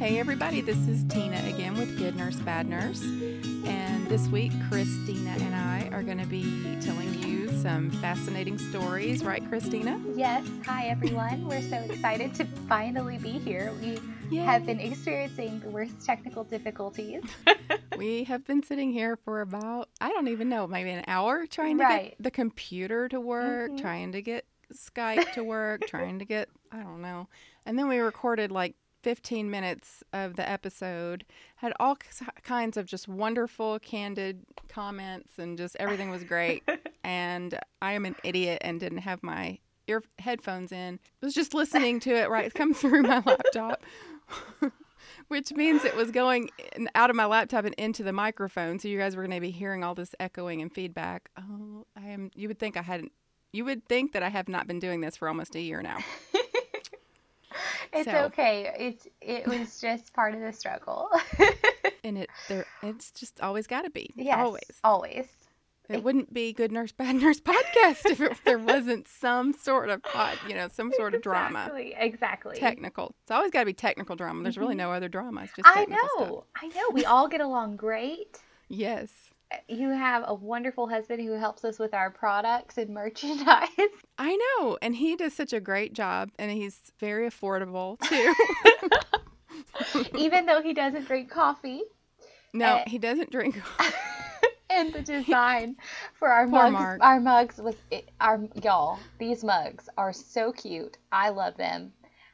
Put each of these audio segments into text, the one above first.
Hey, everybody, this is Tina again with Good Nurse, Bad Nurse. And this week, Christina and I are going to be telling you some fascinating stories, right, Christina? Yes. Hi, everyone. We're so excited to finally be here. We Yay. have been experiencing the worst technical difficulties. We have been sitting here for about, I don't even know, maybe an hour trying to Right. get the computer to work, Mhm. trying to get Skype to work, trying to get, I don't know. And then we recorded like 15 minutes of the episode, had all k- kinds of just wonderful, candid comments, and just everything was great. and I am an idiot and didn't have my ear headphones in. I was just listening to it right come through my laptop. Which means it was going in, out of my laptop and into the microphone, so you guys were going to be hearing all this echoing and feedback. Oh, I am. You would think I hadn't. You would think that I have not been doing this for almost a year now. It's So- okay. It's it was just part of the struggle. and it there it's just always got to be yes. always Always. it wouldn't be good nurse bad nurse podcast if it, there wasn't some sort of pod you know some sort of drama Exactly. Exactly. technical it's always got to be technical drama there's really Mhm. no other drama it's just I know. stuff. I know. We all get along great. yes You have a wonderful husband who helps us with our products and merchandise. i know and he does such a great job and he's very affordable too Even though he doesn't drink coffee. no Uh, he doesn't drink and the design for our mugs, Mark. our mugs with it, our y'all. These mugs are so cute. I love them.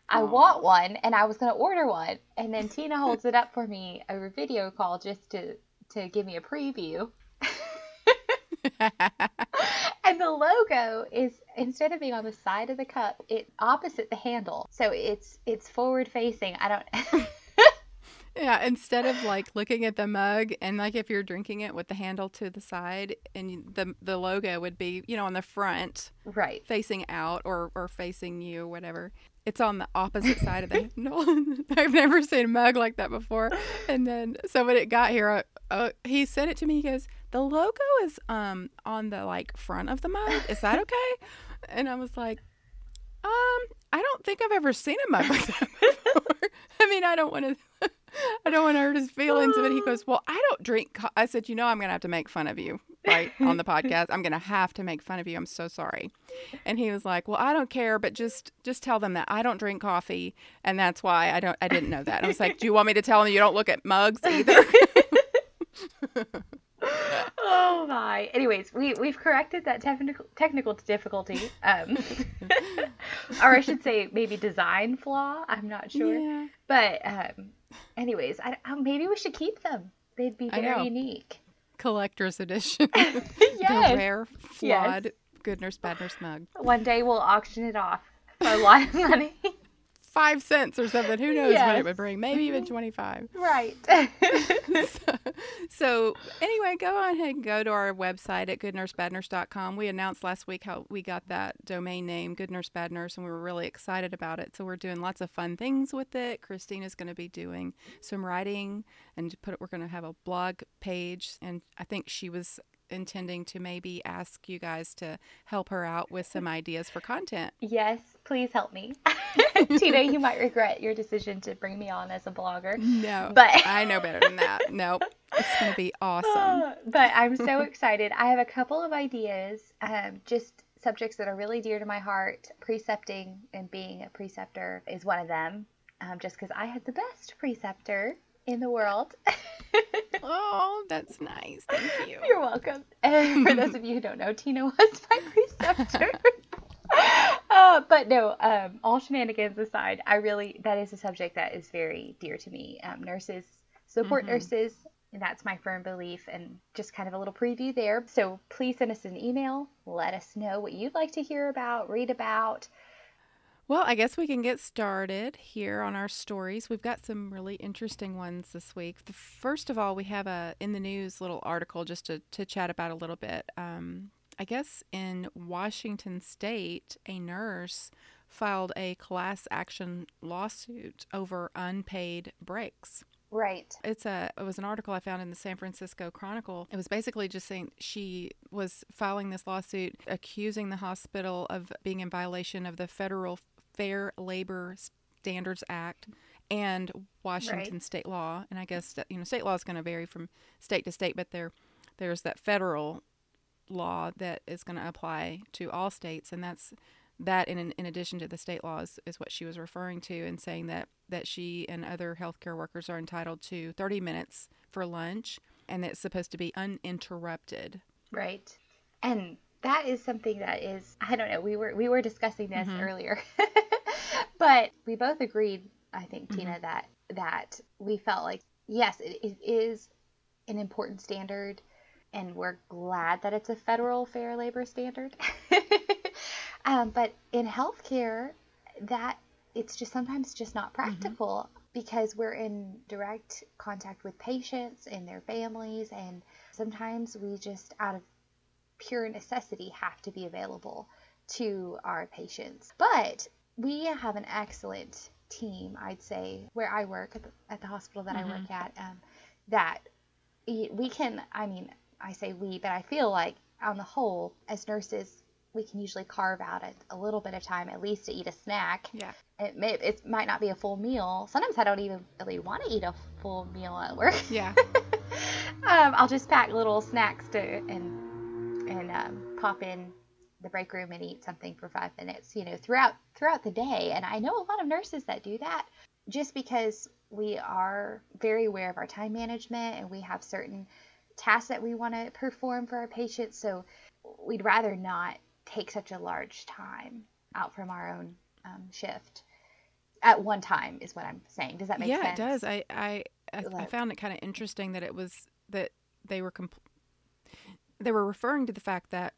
I Aw. want one, and I was gonna order one, and then Tina holds it up for me over video call just to to give me a preview. And the logo is instead of being on the side of the cup, it's opposite the handle, so it's it's forward facing. I don't. Yeah, instead of like looking at the mug and like if you're drinking it with the handle to the side and you- the the logo would be, you know, on the front right. facing out or or facing you, whatever. It's on the opposite side of the handle. I've never seen a mug like that before. And then so when it got here, uh, uh, he said it to me. He goes, "The logo is um on the like front of the mug. Is that okay?" And I was like, "Um, I don't think I've ever seen a mug like that before. I mean, I don't want to." I don't want to hurt his feelings, but he goes, "Well, I don't drink." Co-. I said, "You know, I'm gonna have to make fun of you, right, on the podcast. I'm gonna have to make fun of you. I'm so sorry." And he was like, "Well, I don't care, but just just tell them that I don't drink coffee, and that's why I don't. I didn't know that." I was like, "Do you want me to tell them you don't look at mugs either?" oh my. Anyways, we we've corrected that technical technical difficulty. Um, or I should say maybe design flaw. I'm not sure. Yeah. But um, anyways, I, maybe we should keep them. They'd be very unique. Collector's edition. Yes. The rare, flawed, good nurse, bad nurse mug. One day we'll auction it off for a lot of money. Five cents or something. Who knows what it would bring? Maybe even mm-hmm. twenty-five. right. so, so anyway, go on ahead and go to our website at goodnursebadnurse.com. We announced last week how we got that domain name, Good Nurse Bad Nurse, and we were really excited about it. So we're doing lots of fun things with it. Christina's going to be doing some writing, and put it, we're going to have a blog page, and I think she was intending to maybe ask you guys to help her out with some ideas for content. yes, please help me. Tina, you might regret your decision to bring me on as a blogger. No, But- I know better than that. Nope, it's going to be awesome. but I'm so excited. I have a couple of ideas, um, just subjects that are really dear to my heart. Precepting and being a preceptor is one of them, um, just because I had the best preceptor in the world. Oh, that's nice. Thank you. You're welcome. And for those of you who don't know, Tina was my preceptor. uh, but no, um, all shenanigans aside, I really, that is a subject that is very dear to me. Um, nurses support Mhm. nurses, and that's my firm belief, and just kind of a little preview there. So please send us an email. Let us know what you'd like to hear about, read about. Well, I guess we can get started here on our stories. We've got some really interesting ones this week. The, first of all, we have a in the news little article just to, to chat about a little bit. Um, I guess in Washington State, a nurse filed a class action lawsuit over unpaid breaks. Right. It's a it was an article I found in the San Francisco Chronicle. It was basically just saying she was filing this lawsuit accusing the hospital of being in violation of the federal Fair Labor Standards Act and Washington right. state law. And I guess that, you know state law is going to vary from state to state, but there there's that federal law that is going to apply to all states, and that's that in in addition to the state laws is what she was referring to and saying that that she and other healthcare workers are entitled to 30 minutes for lunch and it's supposed to be uninterrupted. Right. And that is something that is I don't know, we were we were discussing this mm-hmm. earlier. but we both agreed, I think mm-hmm. Tina that that we felt like yes, it, it is an important standard and we're glad that it's a federal fair labor standard. um, but in healthcare, that it's just sometimes just not mm-hmm. practical mm-hmm. because we're in direct contact with patients and their families, and sometimes we just out of pure necessity have to be available to our patients. But we have an excellent team, I'd say, where I work at the, at the hospital that mm-hmm. I work at, um, that we can, I mean, I say we, but I feel like on the whole, as nurses, we can usually carve out a, a little bit of time at least to eat a snack. Yeah. It may it might not be a full meal. Sometimes I don't even really want to eat a full meal at work. Yeah. um, I'll just pack little snacks to and and um, pop in the break room and eat something for five minutes. You know, throughout throughout the day. And I know a lot of nurses that do that just because we are very aware of our time management and we have certain tasks that we want to perform for our patients. So we'd rather not take such a large time out from our own um, shift at one time is what I'm saying. Does that make yeah, sense? Yeah, it does. I I, I, I found it kind of interesting that it was that they were compl- they were referring to the fact that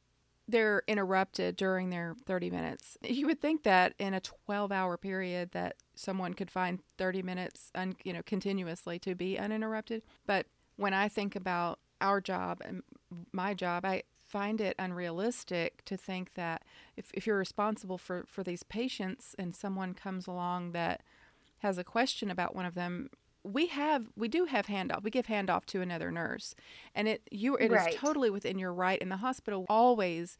they're interrupted during their 30 minutes. You would think that in a 12-hour period that someone could find 30 minutes un, you know continuously to be uninterrupted, but when I think about our job and my job, I find it unrealistic to think that if, if you're responsible for, for these patients and someone comes along that has a question about one of them, we have we do have handoff. We give handoff to another nurse, and it you it right. is totally within your right. And the hospital always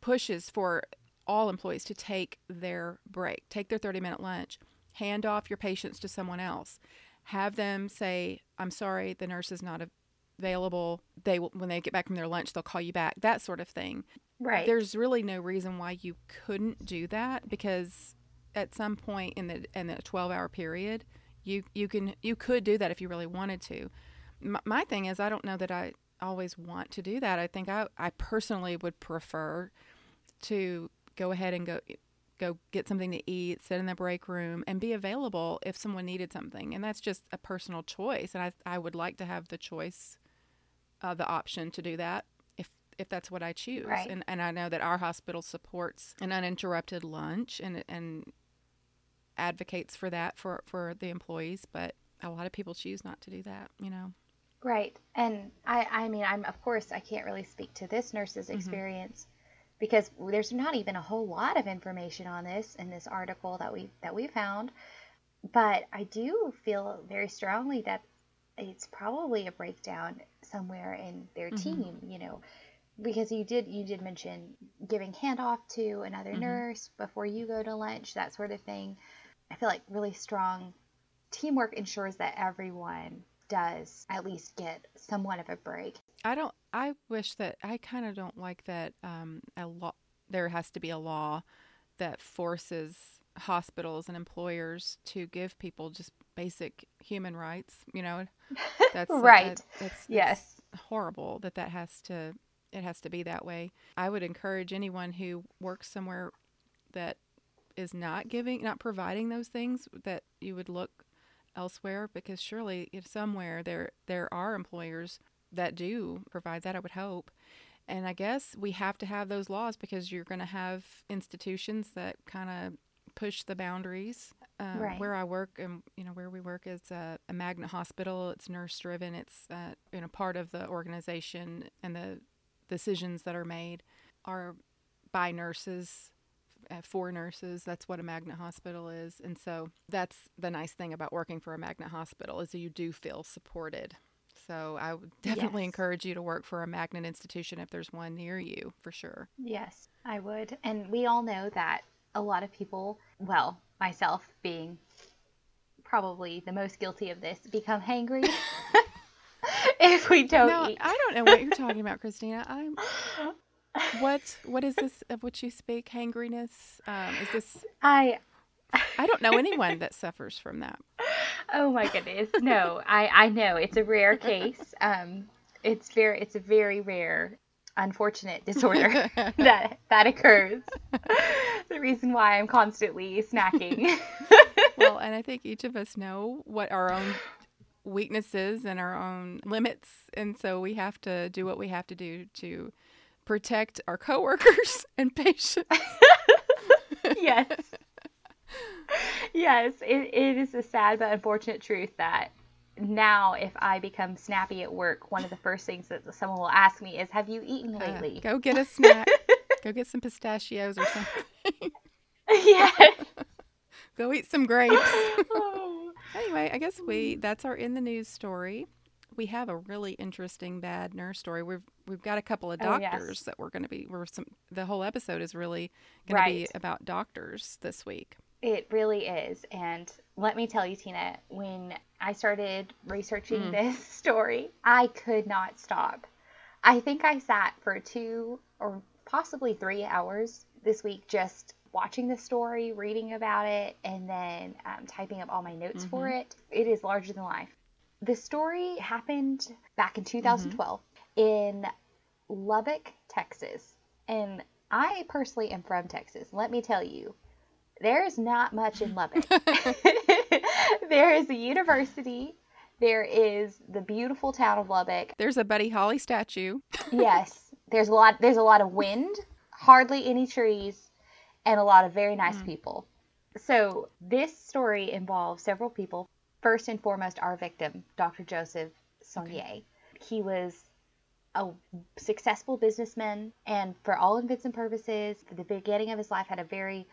pushes for all employees to take their break, take their 30 minute lunch, hand off your patients to someone else, have them say, "I'm sorry, the nurse is not available. They when they get back from their lunch, they'll call you back. That sort of thing. Right. There's really no reason why you couldn't do that because at some point in the in the 12 hour period, you you can you could do that if you really wanted to. My, my thing is, I don't know that I always want to do that. I think I I personally would prefer to go ahead and go go get something to eat, sit in the break room, and be available if someone needed something. And that's just a personal choice. And I, I would like to have the choice uh, the option to do that if if that's what I choose. Right. And and I know that our hospital supports an uninterrupted lunch and and advocates for that for for the employees, but a lot of people choose not to do that. You know. Right. And I I mean I'm of course I can't really speak to this nurse's mm-hmm. experience. Mm-hmm. Because there's not even a whole lot of information on this in this article that we that we found, but I do feel very strongly that it's probably a breakdown somewhere in their mm-hmm. team, you know, because you did you did mention giving handoff to another mm-hmm. nurse before you go to lunch, that sort of thing. I feel like really strong teamwork ensures that everyone does at least get somewhat of a break. I don't. I wish that I kind of don't like that. Um, a law. There has to be a law that forces hospitals and employers to give people just basic human rights. You know, that's right. That, that's, yes, horrible that that has to it has to be that way. I would encourage anyone who works somewhere that is not giving, not providing those things, that you would look elsewhere because surely if somewhere there there are employers that do provide that. I would hope. And I guess we have to have those laws because you're going to have institutions that kind of push the boundaries. Uh, right. Where I work and you know where we work is a, a Magnet hospital. It's nurse driven. It's uh, you know part of the organization and the decisions that are made are by nurses for nurses. That's what a magnet hospital is, and so that's the nice thing about working for a magnet hospital is that you do feel supported. So I would definitely yes. encourage you to work for a magnet institution if there's one near you, for sure. Yes, I would. And we all know that a lot of people, well, myself being probably the most guilty of this, become hangry if we don't No, eat. I don't know what you're talking about, Christina. I'm. What what is this of which you speak? Hangriness? Um, is this? I I don't know anyone that suffers from that. oh my goodness. No, I I know it's a rare case. Um it's very it's a very rare unfortunate disorder that that occurs. the reason why I'm constantly snacking. Well, and I think each of us know what our own weaknesses and our own limits, and so we have to do what we have to do to protect our coworkers and patients. yes. Yes, it, it is a sad but unfortunate truth that now if I become snappy at work, one of the first things that someone will ask me is, "Have you eaten Uh, lately?" go get a snack. go get some pistachios or something. yes. go eat some grapes. Oh. Anyway, I guess we that's our in the news story. We have a really interesting bad nurse story. We've we've got a couple of Oh, yes. doctors that we're going to be. We're some. The whole episode is really going to be about doctors this week. It really is. And let me tell you, Tina, when I started researching Mm. this story, I could not stop. I think I sat for two or possibly three hours this week just watching the story, reading about it, and then um, typing up all my notes for it. It is larger than life. The story happened back in mm-hmm. 2012 in Lubbock, Texas. And I personally am from Texas. Let me tell you, there is not much in Lubbock. there is a university. There is the beautiful town of Lubbock. There's a Buddy Holly statue. Yes, there's a lot. There's a lot of wind, hardly any trees, and a lot of very nice mm. people. So this story involves several people. First and foremost, our victim, Dr. Joseph Sonnier. He was a successful businessman, and for all intents and purposes, the beginning of his life, had a very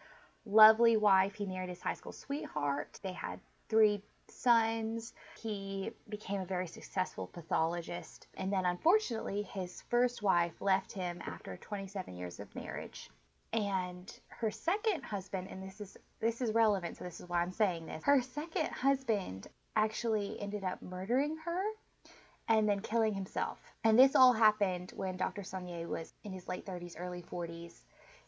lovely wife. He married his high school sweetheart. They had three sons. He became a very successful pathologist. And then, unfortunately, his first wife left him after 27 years of marriage. And her second husband, and this is this is relevant, so this is why I'm saying this. Her second husband actually ended up murdering her and then killing himself. And this all happened when Dr. Sonnier was in his late 30s, early 40s.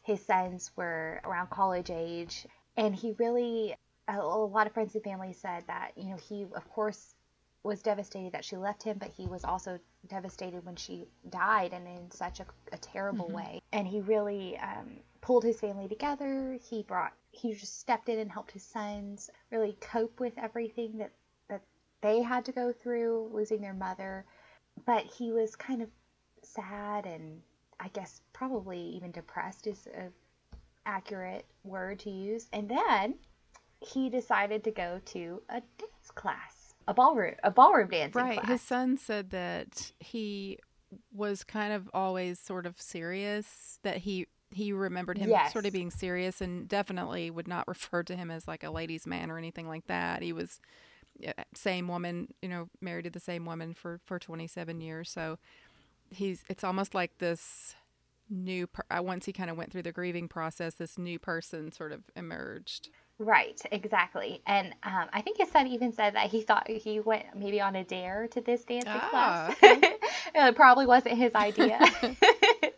His sons were around college age, and he really, a, a lot of friends and family said that, you know, he, of course, was devastated that she left him, but he was also devastated when she died and in such a, a terrible way. And he really um, pulled his family together. He brought, he just stepped in and helped his sons really cope with everything that, that they had to go through, losing their mother. But he was kind of sad and I guess probably even depressed is a accurate word to use. And then he decided to go to a dance class, a ballroom, a ballroom dancing Right. class. His son said that he was kind of always sort of serious, that he he remembered him Yes. sort of being serious and definitely would not refer to him as like a ladies man or anything like that. He was same woman, you know, married to the same woman for for 27 years. So he's it's almost like this new per- uh, once he kind of went through the grieving process, this new person sort of emerged. Right, exactly. And um, I think his son even said that he thought he went maybe on a dare to this dancing Ah, class. it probably wasn't his idea.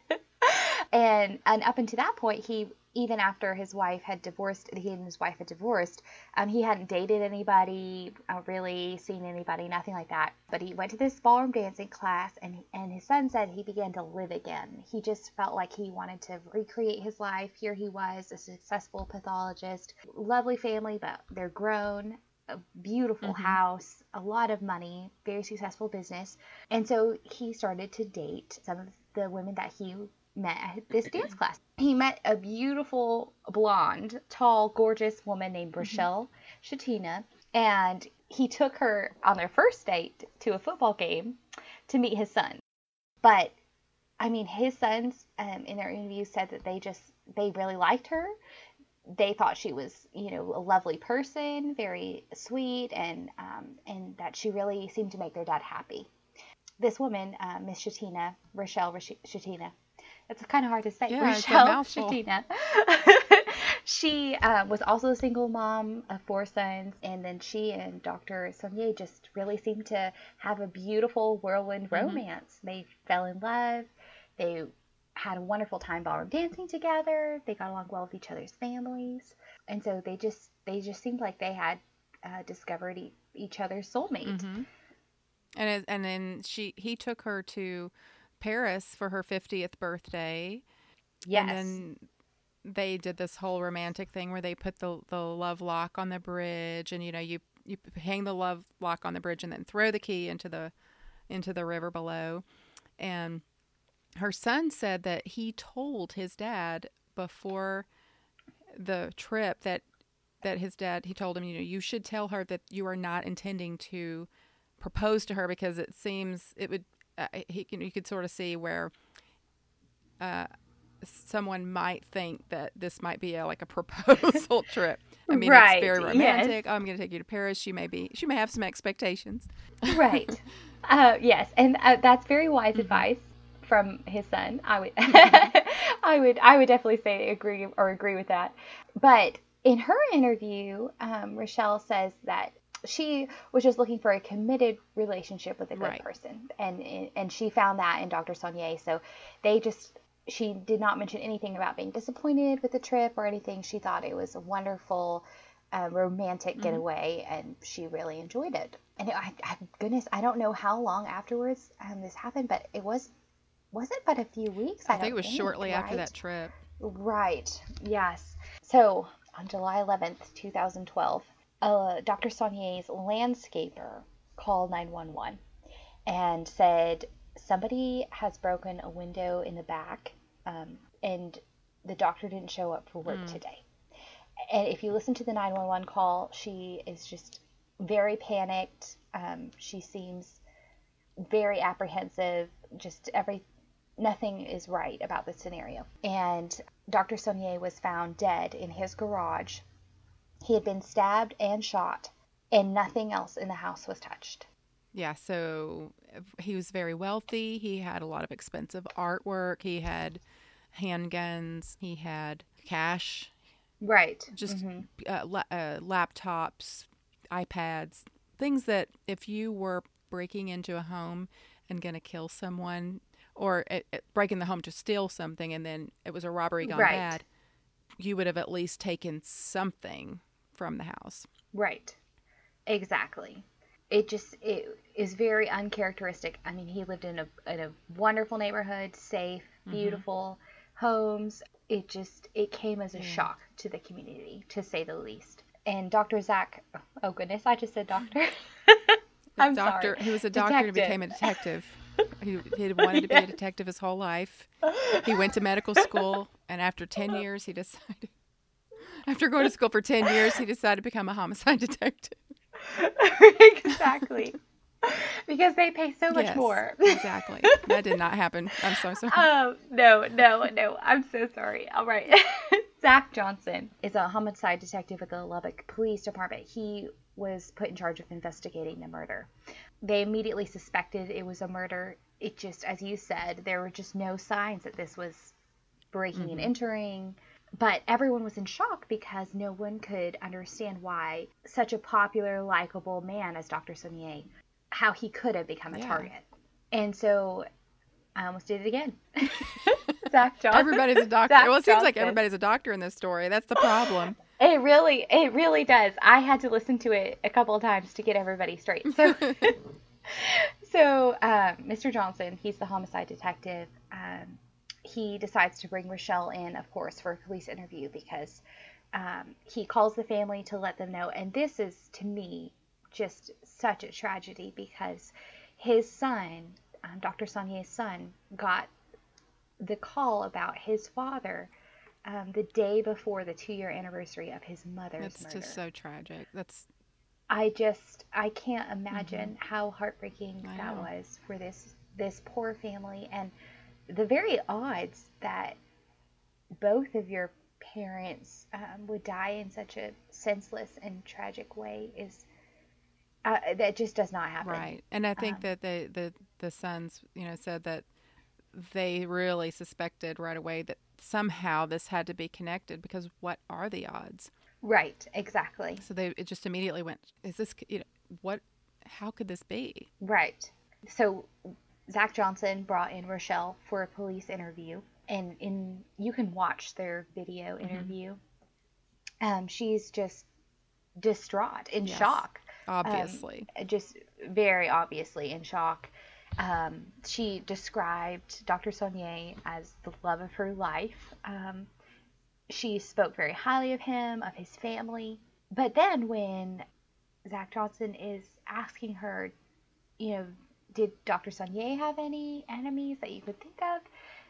and and up until that point, he even after his wife had divorced, he and his wife had divorced. Um, he hadn't dated anybody, uh, really seen anybody, nothing like that. But he went to this ballroom dancing class, and and his son said he began to live again. He just felt like he wanted to recreate his life. Here he was, a successful pathologist, lovely family, but they're grown. A beautiful Mhm. house, a lot of money, very successful business. And so he started to date some of the women that he met at this dance class. He met a beautiful, blonde, tall, gorgeous woman named Rochelle Shetina, and he took her on their first date to a football game to meet his son. But I mean, his sons um, in their interview said that they just they really liked her. They thought she was, you know, a lovely person, very sweet, and um, and that she really seemed to make their dad happy. This woman, uh, Miss Shetina, Rochelle Shetina, it's kind of hard to say. Yeah, Rochelle she uh, was also a single mom of four sons, and then she and Dr. Sonnier just really seemed to have a beautiful whirlwind Mm-hmm. romance. They fell in love. They had a wonderful time ballroom dancing together. They got along well with each other's families, and so they just they just seemed like they had uh, discovered e- each other's soulmate. Mhm. And it, and then she he took her to Paris for her 50th birthday. Yes. And then they did this whole romantic thing where they put the the love lock on the bridge and you know you you hang the love lock on the bridge and then throw the key into the into the river below. And her son said that he told his dad before the trip that that his dad he told him you know you should tell her that you are not intending to propose to her because it seems it would uh, he can you could sort of see where uh, someone might think that this might be a, like a proposal trip. I mean, Right, it's very yes. romantic. Oh, I'm going to take you to Paris. She may be she may have some expectations. right. Uh, yes, and uh, that's very wise Mm-hmm. advice from his son. I would, I would, I would definitely say agree or agree with that. But in her interview, um, Rochelle says that she was just looking for a committed relationship with a good Right. person, and and she found that in Dr. Sonnier. So they just. She did not mention anything about being disappointed with the trip or anything. She thought it was a wonderful uh, romantic getaway, and she really enjoyed it. And it, I, I, goodness, I don't know how long afterwards um, this happened, but it was was it but a few weeks? I, think it was shortly after that trip. Right. Yes. So on July 11th, 2012, uh, Dr. Sonnier's landscaper called 911 and said somebody has broken a window in the back, um, and the doctor didn't show up for work today. And if you listen to the 911 call, she is just very panicked. Um, she seems very apprehensive. Just every nothing is right about the scenario. And Dr. Sonnier was found dead in his garage. He had been stabbed and shot, and nothing else in the house was touched. Yeah, so he was very wealthy. He had a lot of expensive artwork. He had handguns. He had cash, Right. just uh, la- uh, laptops, iPads, things that if you were breaking into a home and going to kill someone or uh, uh, breaking the home to steal something and then it was a robbery gone Right. bad, you would have at least taken something from the house. Right. Exactly. It just it is very uncharacteristic. I mean, he lived in a in a wonderful neighborhood, safe, mm-hmm. beautiful homes. It just it came as a shock to the community, to say the least. And Dr. Zach, oh goodness, I just said doctor. I'm doctor, sorry. he was a doctor who Detective. became a detective. he, he wanted to be a detective his whole life. He went to medical school, and after 10 years, he decided, after going to school for 10 years, he decided to become a homicide detective. exactly. because they pay so much Yes, more. exactly. That did not happen. I'm so sorry. Um, no, no, no. I'm so sorry. All right. Zach Johnson is a homicide detective with the Lubbock Police Department. He was put in charge of investigating the murder. They immediately suspected it was a murder. It just, as you said, there were just no signs that this was breaking and entering. But everyone was in shock because no one could understand why such a popular, likable man as Dr. Sonnier, how he could have become a Yeah. target. And so I almost did it again. Zach Johnson. Everybody's a doctor. Zach well, it seems like everybody's a doctor in this story. That's the problem. It really, it really does. I had to listen to it a couple of times to get everybody straight. So, so um, Mr. Johnson, he's the homicide detective. Um, he decides to bring Rochelle in, of course, for a police interview because um, he calls the family to let them know. And this is, to me, just such a tragedy because his son, um, Dr. Sonnier's son, got the call about his father um, the day before the two year anniversary of his mother's It's murder. just so tragic. That's I just I can't imagine how heartbreaking Mm-hmm. I that know. was for this this poor family and the very odds that both of your parents um, would die in such a senseless and tragic way is uh, that just does not happen. right. And I think Um, that the, the the sons, you know, said that they really suspected right away that somehow this had to be connected because what are the odds? Right, exactly. So they it just immediately went, is this, you know, what, how could this be? Right. So Zach Johnson brought in Rochelle for a police interview, and in you can watch their video Mm-hmm. interview. Um, she's just distraught, in Yes. shock. Obviously. just very obviously in shock. Um, she described Dr. Sonnier as the love of her life. Um, she spoke very highly of him, of his family. But then when Zach Johnson is asking her, you know, did Dr. Sonnier have any enemies that you could think of?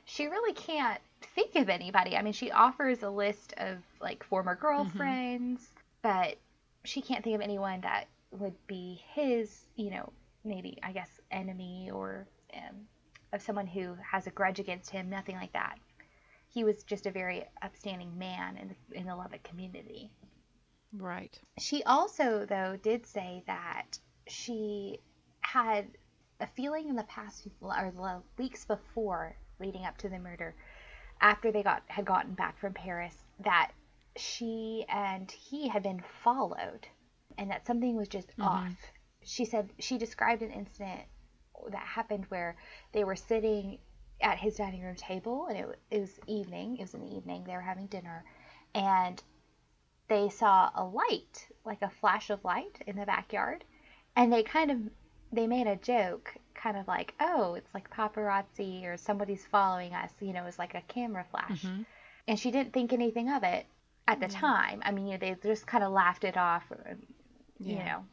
She really can't think of anybody. I mean, she offers a list of like former girlfriends, but she can't think of anyone that would be his, you know, maybe I guess enemy or um, of someone who has a grudge against him. Nothing like that. He was just a very upstanding man in the, in the Lubbock community. right. She also, though, did say that she had a feeling in the past or the weeks before leading up to the murder, after they got had gotten back from Paris, that she and he had been followed, and that something was just mm-hmm. off. She said she described an incident that happened where they were sitting at his dining room table, and it, it was evening. It was in the evening. They were having dinner, and they saw a light, like a flash of light in the backyard, and they kind of they made a joke, kind of like, "Oh, it's like paparazzi or somebody's following us," you know, it's like a camera flash. Mhm. And she didn't think anything of it at the time. I mean, you know, they just kind of laughed it off, uh, you Yeah. know.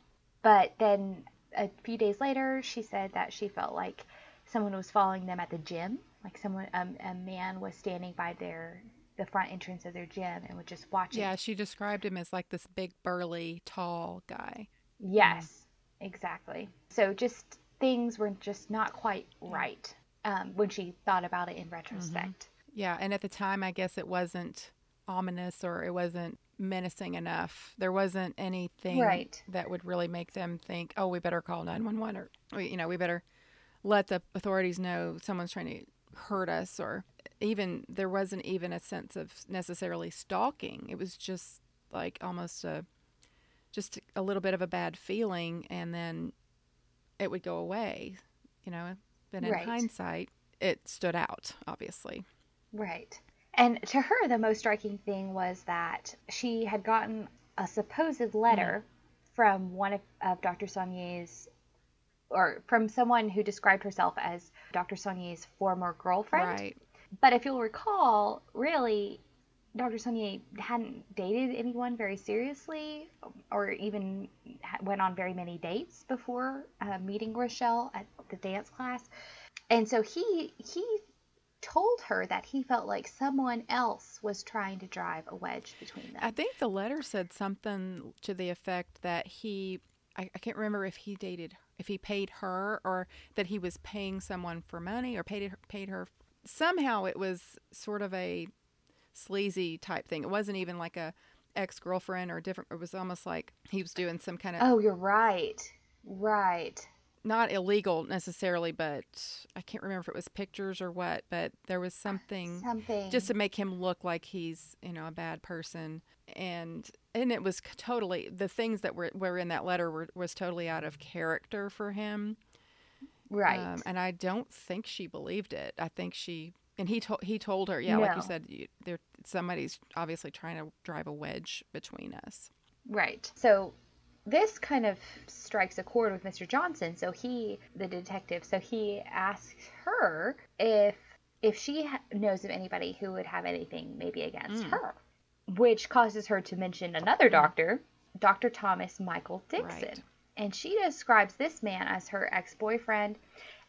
But then a few days later, she said that she felt like someone was following them at the gym, like someone um, a man was standing by their the front entrance of their gym and was just watching. Yeah, she described him as like this big, burly, tall guy. Yes, exactly. So just things were just not quite right um, when she thought about it in retrospect. Yeah, and at the time, I guess it wasn't ominous or it wasn't menacing enough. There wasn't anything Right. that would really make them think, "Oh, we better call 911 or or, you know, we better let the authorities know someone's trying to hurt us or even there wasn't even a sense of necessarily stalking. It was just like almost a just a little bit of a bad feeling and then it would go away, you know. But in Right. hindsight, it stood out, obviously. Right. And to her, the most striking thing was that she had gotten a supposed letter mm. from one of, of Dr. Sonnier's, or from someone who described herself as Dr. Sonnier's former girlfriend. Right. But if you'll recall, really, Dr. Sonnier hadn't dated anyone very seriously or even went on very many dates before uh, meeting Rochelle at the dance class. And so he he told her that he felt like someone else was trying to drive a wedge between them. I think the letter said something to the effect that he, I, I can't remember if he dated, if he paid her or that he was paying someone for money or paid, paid her. Somehow it was sort of a sleazy type thing. It wasn't even like a ex girlfriend or different. It was almost like he was doing some kind of oh, you're right. Right. not illegal necessarily, but I can't remember if it was pictures or what. But there was something Something. just to make him look like he's you know a bad person and and it was totally the things that were were in that letter were was totally out of character for him right. um, and i don't think she believed it i think she and he told he told her yeah like you said you, there somebody's obviously trying to drive a wedge between us Right. So this kind of strikes a chord with Mr. Johnson. So he, the detective, so he asks her if if she ha- knows of anybody who would have anything maybe against Mm. her, which causes her to mention another doctor, Dr. Thomas Michael Dixon. Right. And she describes this man as her ex-boyfriend,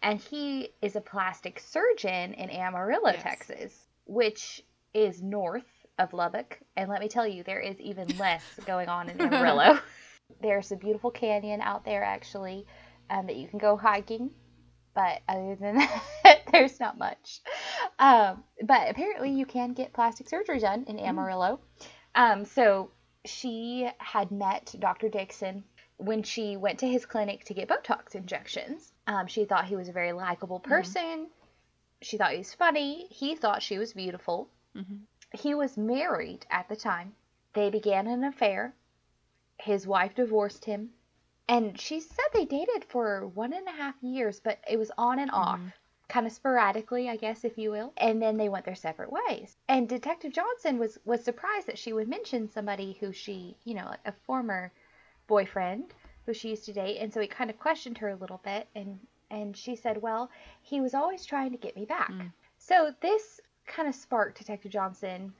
and he is a plastic surgeon in Amarillo, Yes. Texas, which is north of Lubbock. And let me tell you, there is even less going on in Amarillo. There's a beautiful canyon out there, actually, um, that you can go hiking. But other than that, there's not much. Um, but apparently, you can get plastic surgery done in Amarillo. Um, so she had met Dr. Dixon when she went to his clinic to get Botox injections. Um, she thought he was a very likable person. She thought he was funny. He thought she was beautiful. hmm He was married at the time. They began an affair. His wife divorced him. And she said they dated for one and a half years, but it was on and off, Mhm. kind of sporadically, I guess, if you will. And then they went their separate ways. And Detective Johnson was was surprised that she would mention somebody who she, you know, a former boyfriend who she used to date. And so he kind of questioned her a little bit, and and she said, well, he was always trying to get me back. Mm. So this kind of sparked Detective Johnson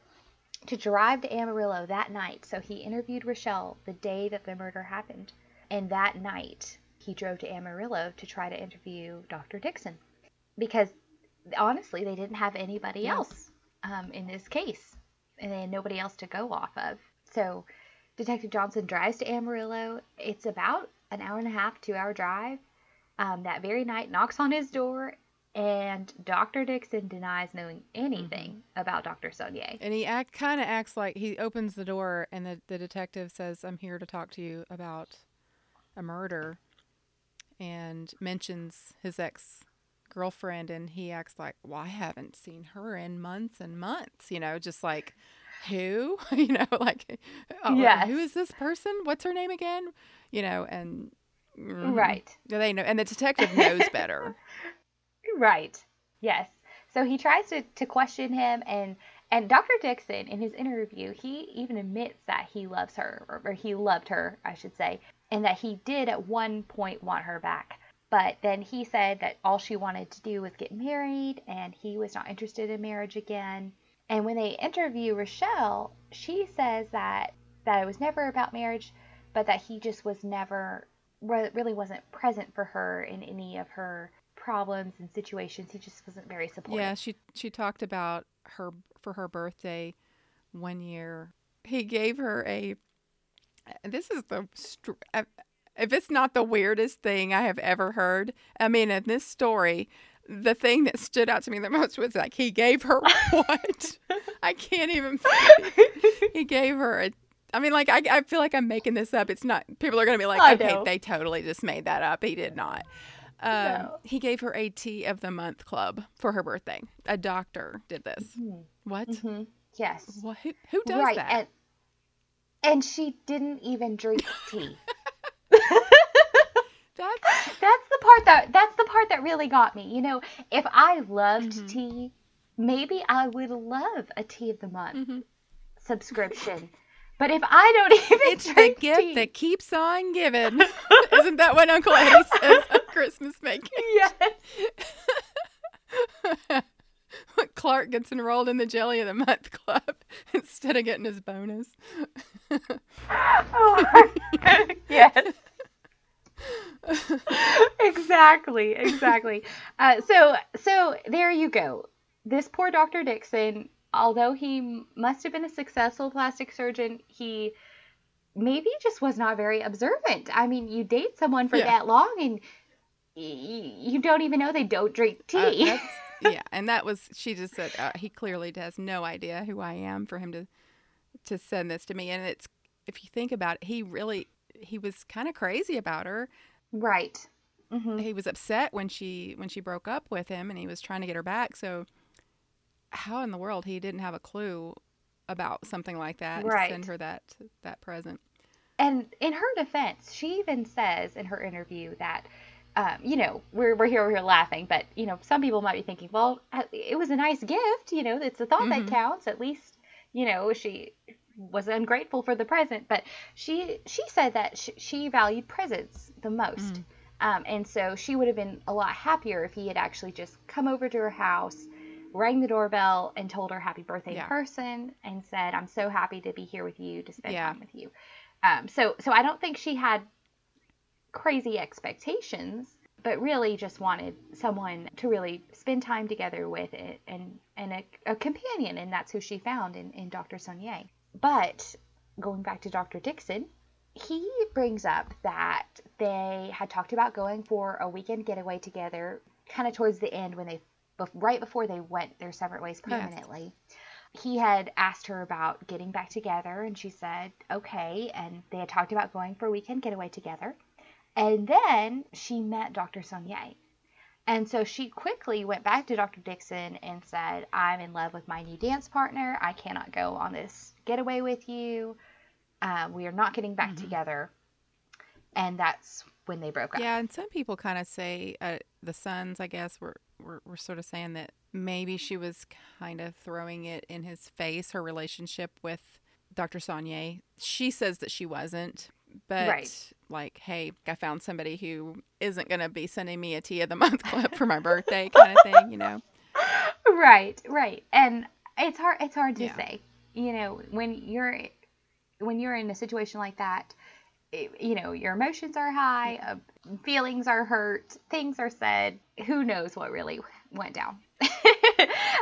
to drive to Amarillo that night. So he interviewed Rochelle the day that the murder happened. And that night, he drove to Amarillo to try to interview Dr. Dixon. Because honestly, they didn't have anybody Yeah. else um, in this case. And they had nobody else to go off of. So Detective Johnson drives to Amarillo. It's about an hour and a half, two hour drive. Um, that very night, knocks on his door, and Dr. Dixon denies knowing anything about Dr. Sonnier. And he act kind of acts like he opens the door, and the the detective says, "I'm here to talk to you about a murder," and mentions his ex girlfriend, and he acts like, "Well, I haven't seen her in months and months," you know, just like. Who, you know, like, oh, Yes. who is this person? What's her name again? You know, and mhm. Right. they know, and the detective knows better. Right. Yes. So he tries to, to question him and and Dr. Dixon in his interview, he even admits that he loves her or, or he loved her, I should say, and that he did at one point want her back. But then he said that all she wanted to do was get married and he was not interested in marriage again. And when they interview Rochelle, she says that that it was never about marriage, but that he just was never really wasn't present for her in any of her problems and situations. He just wasn't very supportive. Yeah, she she talked about her for her birthday one year. He gave her a. This is the if it's not the weirdest thing I have ever heard. I mean, in this story, the thing that stood out to me the most was like he gave her what? I can't even. he gave her a. I mean, like I, I feel like I'm making this up. It's not. People are gonna be like, I okay, know. they totally just made that up. He did not. Um, No. He gave her a tea of the month club for her birthday. A doctor did this. What? hmm Yes. What? Who, who does right. that? And and she didn't even drink tea. That's that's the part that that's the part that really got me. You know, if I loved Mhm. tea, maybe I would love a tea of the month mhm. subscription. But if I don't even it's the gift tea, that keeps on giving. Isn't that what Uncle Eddie says on Christmas making? yes. Clark gets enrolled in the Jelly of the Month Club instead of getting his bonus. Oh, yes. exactly, exactly. Uh, so, so there you go. This poor Dr. Dixon, although he must have been a successful plastic surgeon, he maybe just was not very observant. I mean, you date someone for Yeah. that long and you don't even know they don't drink Uh, tea. that's- yeah, and that was she just said uh, he clearly has no idea who I am for him to to send this to me, and it's if you think about it, he really he was kind of crazy about her. right. hmm He was upset when she when she broke up with him, and he was trying to get her back. So how in the world he didn't have a clue about something like that Right. to send her that that present? And in her defense, she even says in her interview that, um, you know, we're, we're here, we're here laughing, but, you know, some people might be thinking, well, uh, it was a nice gift. You know, it's the thought Mhm. that counts. At least, you know, she was ungrateful for the present. But she, she said that sh- she valued presents the most. Mm. Um, and so she would have been a lot happier if he had actually just come over to her house, rang the doorbell, and told her happy birthday Yeah. in person and said, I'm so happy to be here with you, to spend Yeah. time with you. Um, so, so I don't think she had crazy expectations, but really just wanted someone to really spend time together with it and, and a, a companion. And that's who she found in, in Dr. Sonnier. But going back to Dr. Dixon, he brings up that they had talked about going for a weekend getaway together kind of towards the end when they right before they went their separate ways Yes. permanently he had asked her about getting back together and she said okay and they had talked about going for a weekend getaway together and then she met dr Sonnier. And so she quickly went back to Dr. Dixon and said, I'm in love with my new dance partner. I cannot go on this getaway with you. Uh, we are not getting back Mhm. together. And that's when they broke up. Yeah, and some people kind of say uh, the sons, I guess, were, were were sort of saying that maybe she was kind of throwing it in his face her relationship with Dr. Sonnier. She says that she wasn't, but Right. like, hey, I found somebody who isn't going to be sending me a tea of the month club for my birthday, kind of thing, you know. right right and it's hard it's hard to Yeah. say you know when you're when you're in a situation like that it, you know your emotions are high uh, feelings are hurt things are said who knows what really went down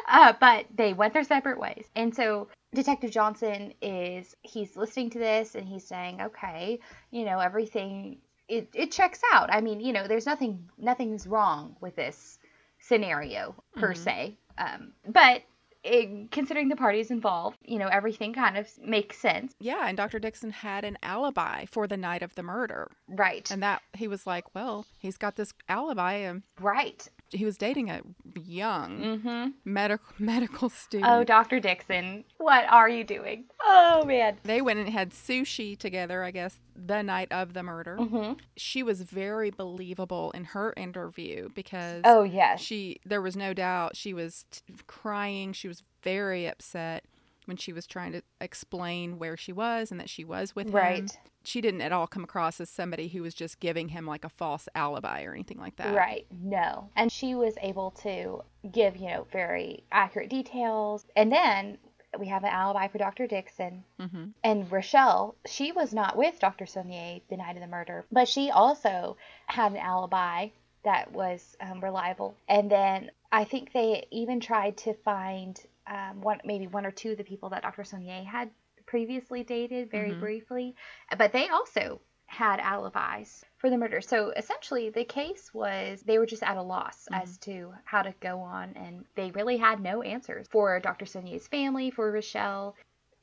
uh, but they went their separate ways and so detective johnson is he's listening to this and he's saying okay you know everything it, it checks out i mean you know there's nothing nothing's wrong with this scenario per Mhm. se. Um, but it, considering the parties involved, you know, everything kind of makes sense. Yeah, and Dr. Dixon had an alibi for the night of the murder. Right. And that he was like, well, he's got this alibi and right. He was dating a young Mm-hmm. medical medical student. Oh, Dr. Dixon, what are you doing? Oh, man. They went and had sushi together, I guess, the night of the murder. Mm-hmm. She was very believable in her interview because Oh, yes. she there was no doubt she was t- crying. She was very upset when she was trying to explain where she was and that she was with him. Right. She didn't at all come across as somebody who was just giving him like a false alibi or anything like that. Right. No. And she was able to give, you know, very accurate details. And then we have an alibi for Dr. Dixon. hmm And Rochelle, she was not with Dr. Sonnier the night of the murder, but she also had an alibi that was um, reliable. And then I think they even tried to find um, one, maybe one or two of the people that Dr. Sonnier had previously dated very Mhm. briefly, but they also had alibis for the murder. So essentially, the case was they were just at a loss as to how to go on, and they really had no answers for Dr. Sonnier's family, for Rochelle,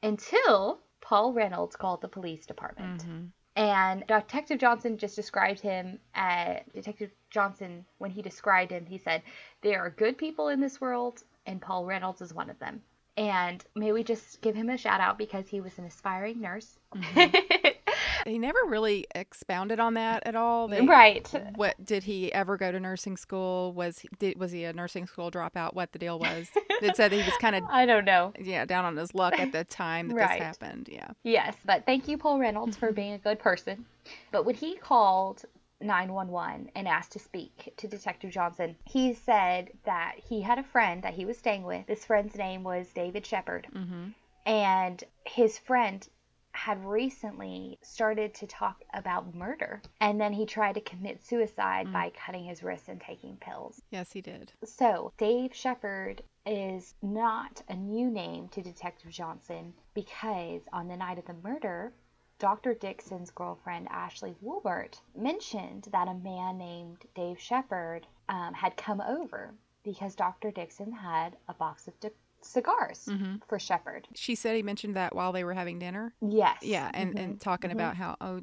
until Paul Reynolds called the police department. hmm And Detective Johnson just described him as Detective Johnson, when he described him, he said, There are good people in this world, and Paul Reynolds is one of them. And may we just give him a shout out because he was an aspiring nurse. He never really expounded on that at all. They- right. What did he ever go to nursing school? Was he, did, was he a nursing school dropout? What the deal was? it said he was kind of I don't know. yeah down on his luck at the time that Right. this happened. Yeah. Yes, but thank you, Paul Reynolds, for being a good person. But when he called 911 and asked to speak to Detective Johnson, he said that he had a friend that he was staying with. This friend's name was David Shepard, hmm and his friend had recently started to talk about murder. And then he tried to commit suicide Mm. by cutting his wrists and taking pills. Yes, he did. So, Dave Shepard is not a new name to Detective Johnson because on the night of the murder, Dr. Dixon's girlfriend, Ashley Woolbert, mentioned that a man named Dave Shepard um, had come over because Dr. Dixon had a box of di- cigars hmm for Shepard. She said he mentioned that while they were having dinner. Yes. Yeah, and Mhm. and talking mhm. about how oh,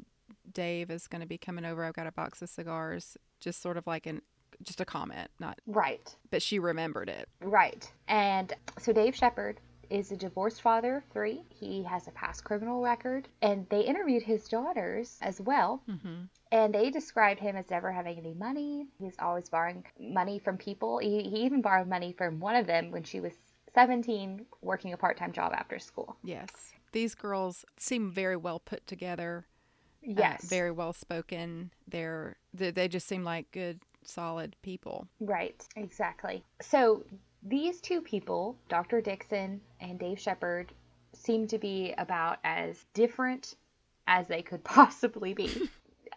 Dave is going to be coming over. I've got a box of cigars. Just sort of like an just a comment, not. Right. But she remembered it. Right. And so Dave Shepard is a divorced father of three. He has a past criminal record. And they interviewed his daughters as well. hmm And they described him as never having any money. He's always borrowing money from people. He, he even borrowed money from one of them when she was 17, working a part time job after school. Yes, these girls seem very well put together. uh, Yes. very well spoken. They're they, they just seem like good, solid people. Right, exactly. So these two people, Dr. Dixon and Dave Shepard, seem to be about as different as they could possibly be.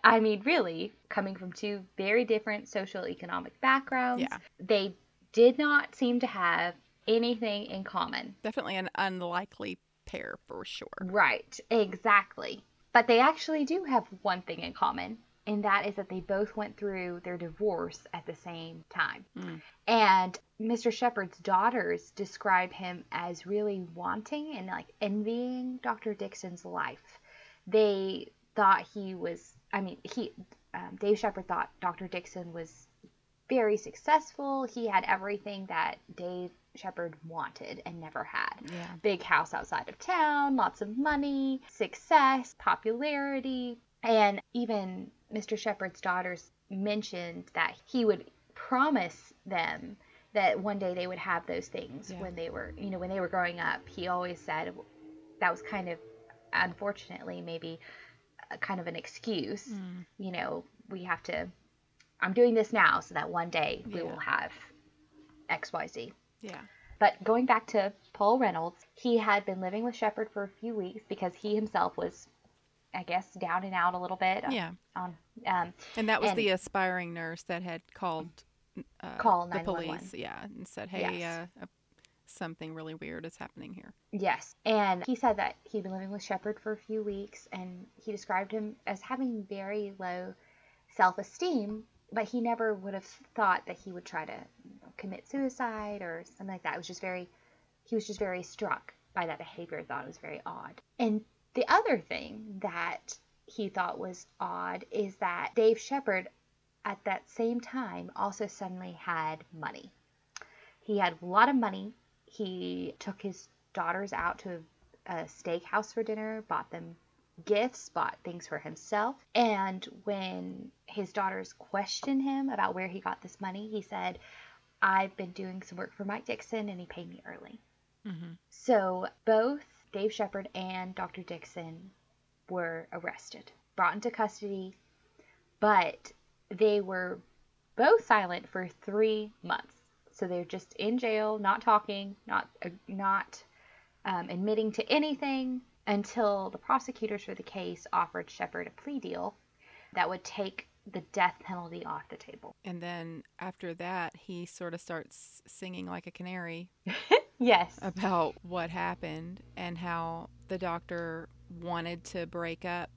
I mean, really, coming from two very different social economic backgrounds, Yeah. they did not seem to have anything in common. Definitely an unlikely pair for sure. Right, exactly. But they actually do have one thing in common, and that is that they both went through their divorce at the same time. Mm. And Mr. Shepard's daughters describe him as really wanting and like envying Dr. Dixon's life. They thought he was, I mean, he, um, Dave Shepard thought Dr. Dixon was very successful. He had everything that Dave Shepard wanted and never had. Yeah. Big house outside of town, lots of money, success, popularity, and even Mr. Shepard's daughters mentioned that he would promise them that one day they would have those things Yeah. when they were, you know, when they were growing up. He always said that was kind of unfortunately maybe a kind of an excuse. Mm. You know, we have to I'm doing this now so that one day we Yeah. will have XYZ. Yeah. But going back to Paul Reynolds, he had been living with Shepard for a few weeks because he himself was, I guess, down and out a little bit. Yeah. On, um, And that was And- the aspiring nurse that had called uh, Call the police. Yeah, and said, "Hey, Yes. uh, uh, something really weird is happening here." yes, and he said that he'd been living with Shepard for a few weeks, and he described him as having very low self-esteem, but he never would have thought that he would try to you know, commit suicide or something like that. It was just very, he was just very struck by that behavior. Thought it was very odd. And the other thing that he thought was odd is that Dave Shepard, at that same time, also suddenly had money. He had a lot of money. He took his daughters out to a, steakhouse for dinner, bought them gifts, bought things for himself. And when his daughters questioned him about where he got this money, he said, I've been doing some work for Mike Dixon and he paid me early. Mm-hmm. So both Dave Shepard and Dr. Dixon were arrested, brought into custody, but they were both silent for three months. So they're just in jail, not talking, not uh, not um, admitting to anything until the prosecutors for the case offered Shepard a plea deal that would take the death penalty off the table. And then after that, he sort of starts singing like a canary Yes. about what happened and how the doctor wanted to break up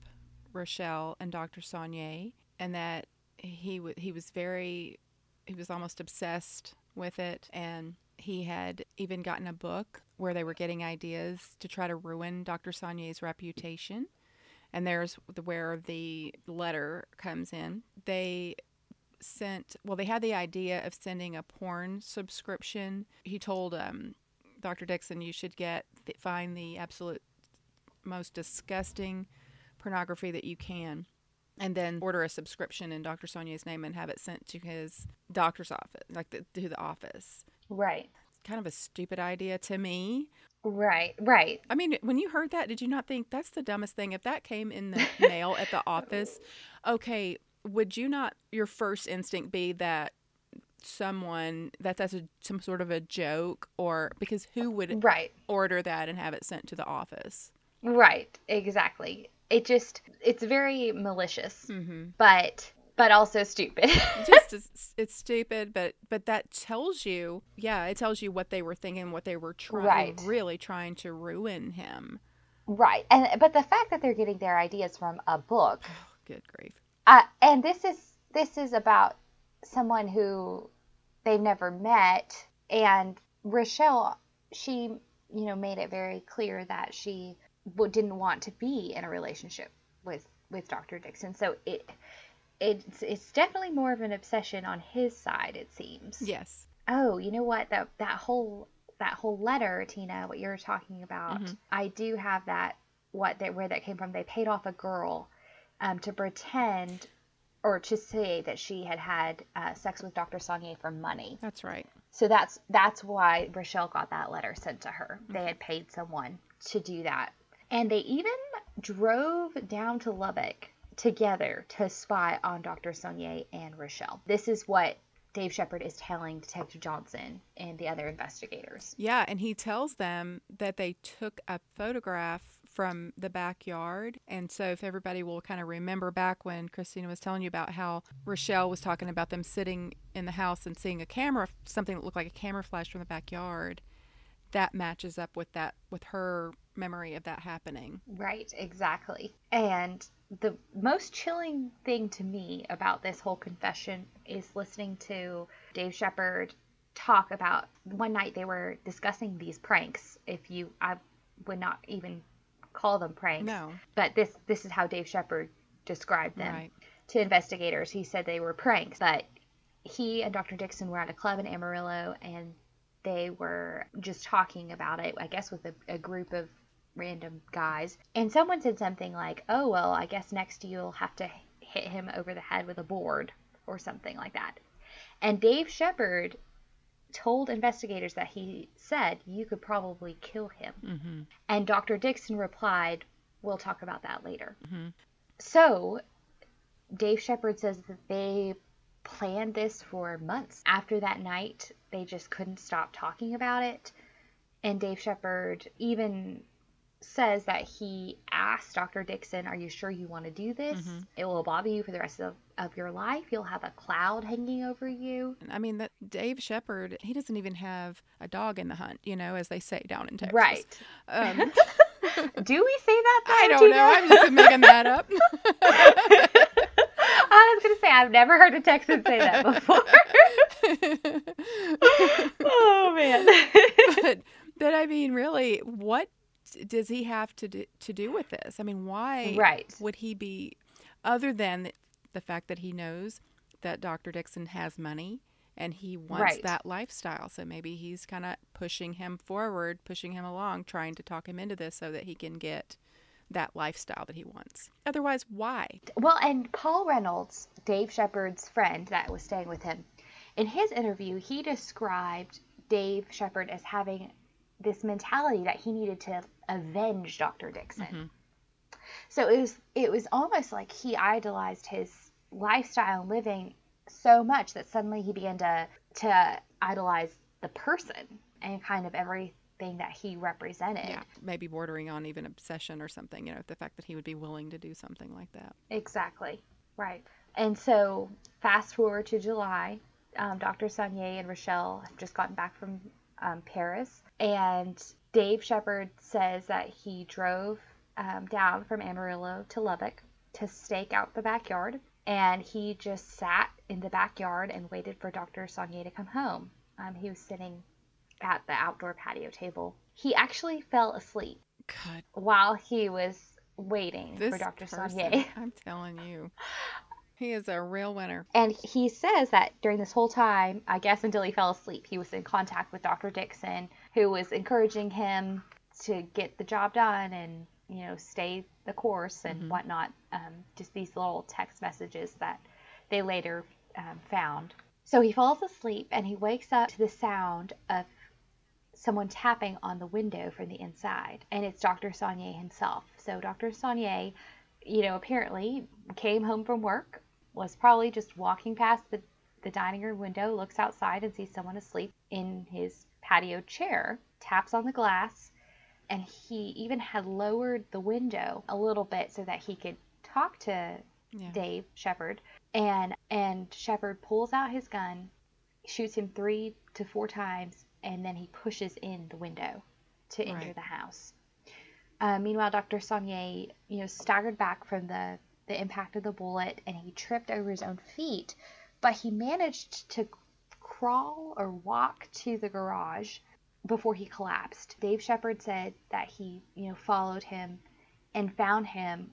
Rochelle and Dr. Sonnier, and that he w- he was very he was almost obsessed with it, and he had even gotten a book where they were getting ideas to try to ruin Dr. Sonnier's reputation. And there's the, where the letter comes in. They sent well they had the idea of sending a porn subscription he told um, dr dixon you should get find the absolute most disgusting pornography that you can and then order a subscription in dr Sonnier's name and have it sent to his doctor's office like the, to the office Right. kind of a stupid idea to me Right. Right. I mean, when you heard that, did you not think that's the dumbest thing? If that came in the mail at the office, okay, would you not, your first instinct be that someone, that that's a, some sort of a joke or because who would Right. order that and have it sent to the office? Right, exactly. It just it's very malicious, Mm-hmm. but but also stupid. Just it's, it's stupid, but but that tells you, yeah, it tells you what they were thinking, what they were trying, Right. really trying to ruin him. right. And but the fact that they're getting their ideas from a book, Good grief. uh, and this is this is about someone who they've never met, and Rochelle, she you know made it very clear that she didn't want to be in a relationship with with Dr. Dixon. So it it's it's definitely more of an obsession on his side, it seems. Yes. Oh, you know what? That that whole that whole letter, Tina, what you're talking about. Mhm. I do have that. What that where that came from? They paid off a girl um, to pretend or to say that she had had uh, sex with Dr. Sonnier for money. That's right. So that's that's why Rochelle got that letter sent to her. They had paid someone to do that, and they even drove down to Lubbock together to spy on Dr. Sonnier and Rochelle. This is what Dave Shepard is telling Detective Johnson and the other investigators. Yeah, and he tells them that they took a photograph from the backyard. And so, if everybody will kind of remember back when Christina was telling you about how Rochelle was talking about them sitting in the house and seeing a camera, something that looked like a camera flash from the backyard, that matches up with that, with her memory of that happening. Right, exactly. And the most chilling thing to me about this whole confession is listening to Dave Shepard talk about one night they were discussing these pranks. If you, I would not even call them pranks. No. But this this is how Dave Shepard described them Right. to investigators. He said they were pranks, but he and Dr. Dixon were at a club in Amarillo and they were just talking about it, I guess, with a, a group of random guys. And someone said something like, oh, well, I guess next you'll have to hit him over the head with a board or something like that. And Dave Shepard told investigators that he said you could probably kill him. Mm-hmm. And Dr. Dixon replied, We'll talk about that later. Mm-hmm. So Dave Shepard says that they planned this for months. After that night, they just couldn't stop talking about it. And Dave Shepard even says that he asked Dr. Dixon, Are you sure you want to do this? Mhm. It will bother you for the rest of, of your life. You'll have a cloud hanging over you. I mean, that Dave Shepard, he doesn't even have a dog in the hunt, you know, as they say down in Texas. Right. Um, Do we say that? I don't know. I'm just making that up. I was going to say, I've never heard a Texan say that before. oh, man. but, but I mean, really, what does he have to do, to do with this? I mean, why Right. would he be, other than the, the fact that he knows that Dr. Dixon has money and he wants Right. that lifestyle? So maybe he's kind of pushing him forward, pushing him along, trying to talk him into this so that he can get that lifestyle that he wants. Otherwise, why? Well, and Paul Reynolds, Dave Shepard's friend that was staying with him, in his interview, he described Dave Shepard as having this mentality that he needed to avenge Dr. Dixon. Mhm. So it was it was almost like he idolized his lifestyle and living so much that suddenly he began to to idolize the person and kind of everything that he represented. Yeah, maybe bordering on even obsession or something, you know, the fact that he would be willing to do something like that. Exactly. Right. And so, fast forward to July, um, Dr. Sonnier and Rochelle have just gotten back from um, Paris, and Dave Shepard says that he drove um, down from Amarillo to Lubbock to stake out the backyard, and he just sat in the backyard and waited for Dr. Sonnier to come home. Um, he was sitting at the outdoor patio table. He actually fell asleep God, while he was waiting this for Dr. person. I'm telling you, he is a real winner. And he says that during this whole time, I guess until he fell asleep, he was in contact with Dr. Dixon, who was encouraging him to get the job done and, you know, stay the course and Mhm. whatnot. Um, just these little text messages that they later um, found. So he falls asleep and he wakes up to the sound of someone tapping on the window from the inside. And it's Dr. Sonnier himself. So Dr. Sonnier, you know, apparently came home from work, was probably just walking past the, the dining room window, looks outside and sees someone asleep in his patio chair, taps on the glass, and he even had lowered the window a little bit so that he could talk to Yeah. Dave Shepard. And and Shepard pulls out his gun, shoots him three to four times, and then he pushes in the window to enter Right. the house. Uh, meanwhile, Dr. Sonnier, you know, staggered back from the, the impact of the bullet and he tripped over his own feet, but he managed to crawl or walk to the garage before he collapsed. Dave Shepard said that he, you know, followed him and found him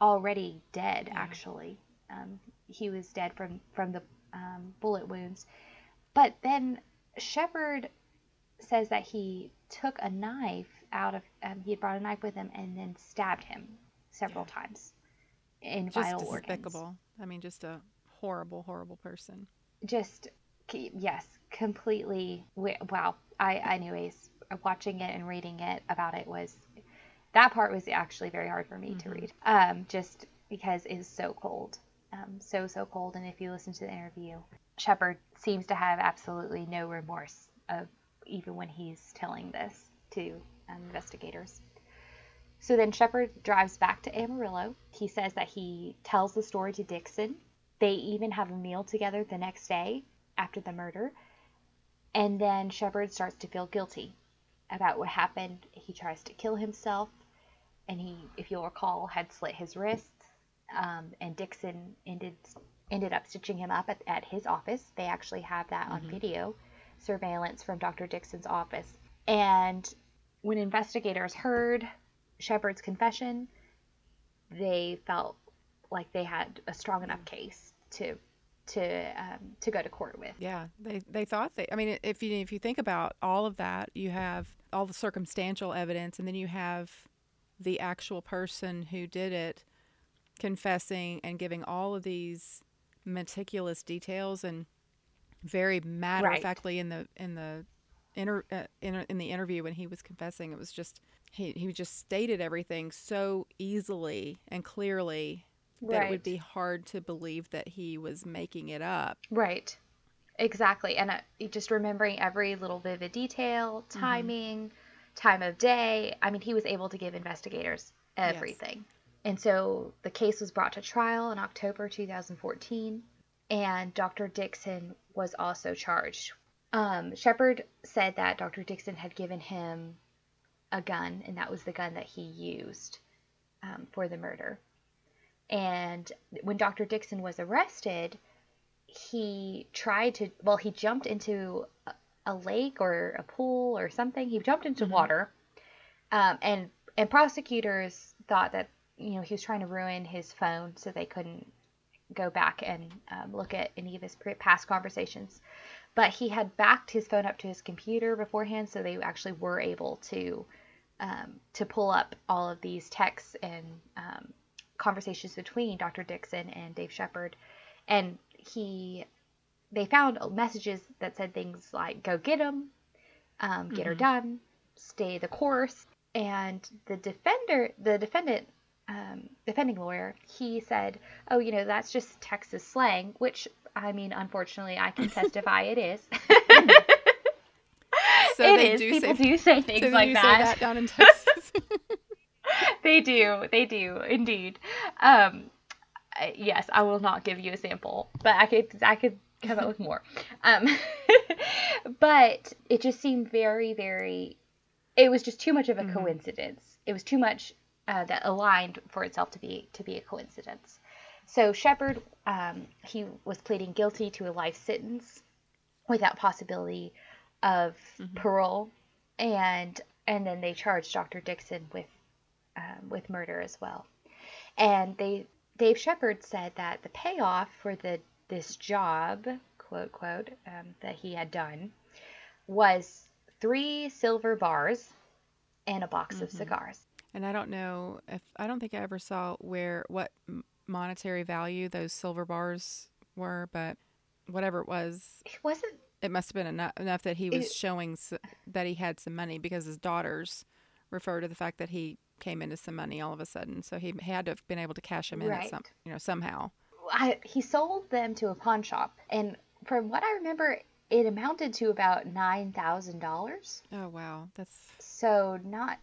already dead, Yeah. actually. Um, he was dead from, from the um, bullet wounds. But then Shepard says that he took a knife out of, um, he had brought a knife with him and then stabbed him several times in Just vital organs. despicable. I mean, just a horrible, horrible person. Just, yes, completely. Wow. I, anyways, watching it and reading it about it was, that part was actually very hard for me to Mhm. read. Um, just because it is so cold. Um, so, so cold. And if you listen to the interview, Shepard seems to have absolutely no remorse of even when he's telling this to um, investigators. So then Shepard drives back to Amarillo. He says that he tells the story to Dixon. They even have a meal together the next day after the murder. And then Shepard starts to feel guilty about what happened. He tries to kill himself, and he, if you'll recall, had slit his wrists. Um, and Dixon ended ended up stitching him up at, at his office. They actually have that on Mhm. video surveillance from Dr. Dixon's office. And when investigators heard Shepard's confession, they felt like they had a strong enough case to to um, to go to court with. Yeah, they they thought they. I mean, if you if you think about all of that, you have all the circumstantial evidence, and then you have the actual person who did it confessing and giving all of these meticulous details and very matter of factly in the in the inter, uh, in, in the interview when he was confessing. It was just he he just stated everything so easily and clearly that right. it would be hard to believe that he was making it up. Right. Exactly. And uh, just remembering every little vivid detail, mm-hmm. timing, mm-hmm. time of day. I mean, he was able to give investigators everything. Yes. And so the case was brought to trial in October 2014, and Dr. Dixon was also charged. Um, Shepard said that Dr. Dixon had given him a gun, and that was the gun that he used um, for the murder. And when Dr. Dixon was arrested, he tried to, well, he jumped into a, a lake or a pool or something. He jumped into mm-hmm. water. Um, and, and prosecutors thought that, you know, he was trying to ruin his phone so they couldn't go back and um, look at any of his past conversations. But he had backed his phone up to his computer beforehand, so they actually were able to um, to pull up all of these texts and um, conversations between Dr. Dixon and Dave Shepard, and he they found messages that said things like "Go get him," um, "Get mm-hmm. her done," "Stay the course," and the defender, the defendant, um, defending lawyer, he said, "Oh, you know, that's just Texas slang," which I mean, unfortunately, I can testify it is. so it is. People say, do say things so like that. that down in Texas. they do. They do indeed. Um, yes, I will not give you a sample, but I could I could come up with more. Um, but it just seemed very very. It was just too much of a mm-hmm. coincidence. It was too much uh, that aligned for itself to be to be a coincidence. So Shepard, um, he was pleading guilty to a life sentence without possibility of mm-hmm. parole, and and then they charged Dr. Dixon with um, with murder as well. And they Dave Shepard said that the payoff for the this job, quote quote, um, that he had done, was three silver bars and a box mm-hmm. of cigars. And I don't know if I don't think I ever saw where what monetary value those silver bars were, but whatever it was, it wasn't. It must have been enough, enough that he was it, showing that he had some money because his daughters refer to the fact that he came into some money all of a sudden. So he had to have been able to cash them in right. some, you know, somehow. I, he sold them to a pawn shop, and from what I remember, it amounted to about nine thousand dollars. Oh wow, that's so not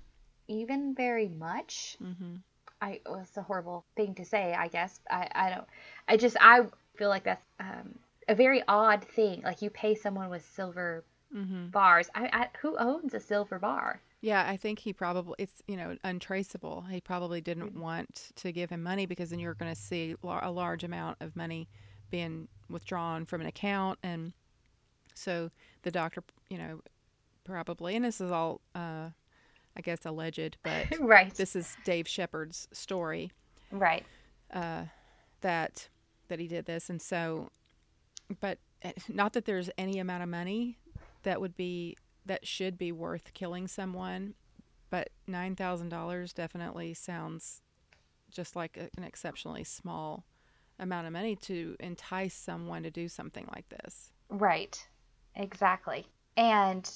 even very much. Mm-hmm. I well, it's a horrible thing to say, I guess. I I don't. I just I feel like that's um, a very odd thing. Like you pay someone with silver mm-hmm. bars. I, I who owns a silver bar? Yeah, I think he probably it's you know untraceable. He probably didn't mm-hmm. want to give him money because then you're going to see a large amount of money being withdrawn from an account, and so the doctor, you know, probably, and this is all, uh, I guess, alleged, but right. This is Dave Shepard's story, right? Uh, that that he did this, and so, but eh, not that there's any amount of money that would be that should be worth killing someone, but $9,000 definitely sounds just like a, an exceptionally small amount of money to entice someone to do something like this. Right, exactly. And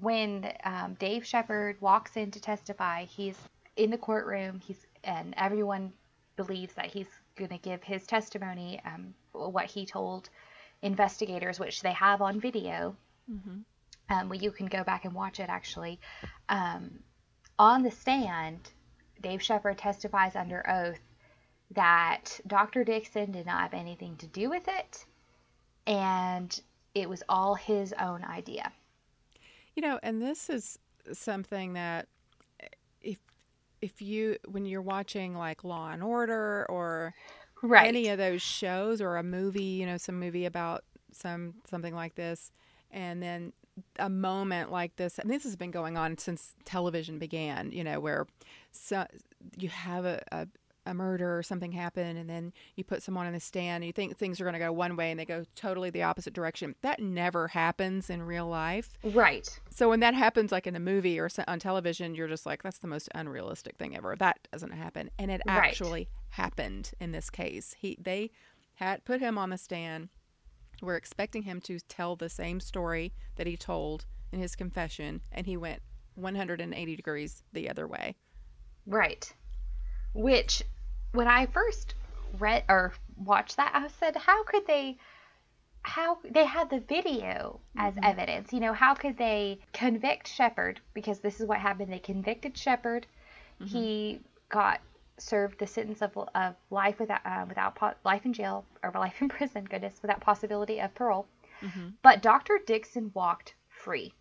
when um, Dave Shepard walks in to testify, he's in the courtroom. He's and everyone believes that he's going to give his testimony, um, what he told investigators, which they have on video. Mm-hmm um, well, you can go back and watch it actually. Um, on the stand, Dave Shepard testifies under oath that Dr. Dixon did not have anything to do with it and it was all his own idea. You know, and this is something that eh, if if you when you're watching like Law and Order or right. any of those shows or a movie, you know, some movie about some something like this and then a moment like this, and this has been going on since television began, you know, where so you have a, a, a murder or something happen and then you put someone on the stand and you think things are going to go one way and they go totally the opposite direction. That never happens in real life. Right. So when that happens like in a movie or on television, you're just like that's the most unrealistic thing ever. That doesn't happen. And it Right. actually happened in this case. He they had put him on the stand. We're expecting him to tell the same story that he told in his confession and he went 180 degrees the other way. Right. Which, when I first read or watched that, I said, how could they? How they had the video as mm-hmm. evidence? You know, how could they convict Shepard? Because this is what happened. They convicted Shepard. Mm-hmm. He got served the sentence of, of life without uh, without po- life in jail or life in prison. Goodness, without possibility of parole. Mm-hmm. But Dr. Dixon walked free.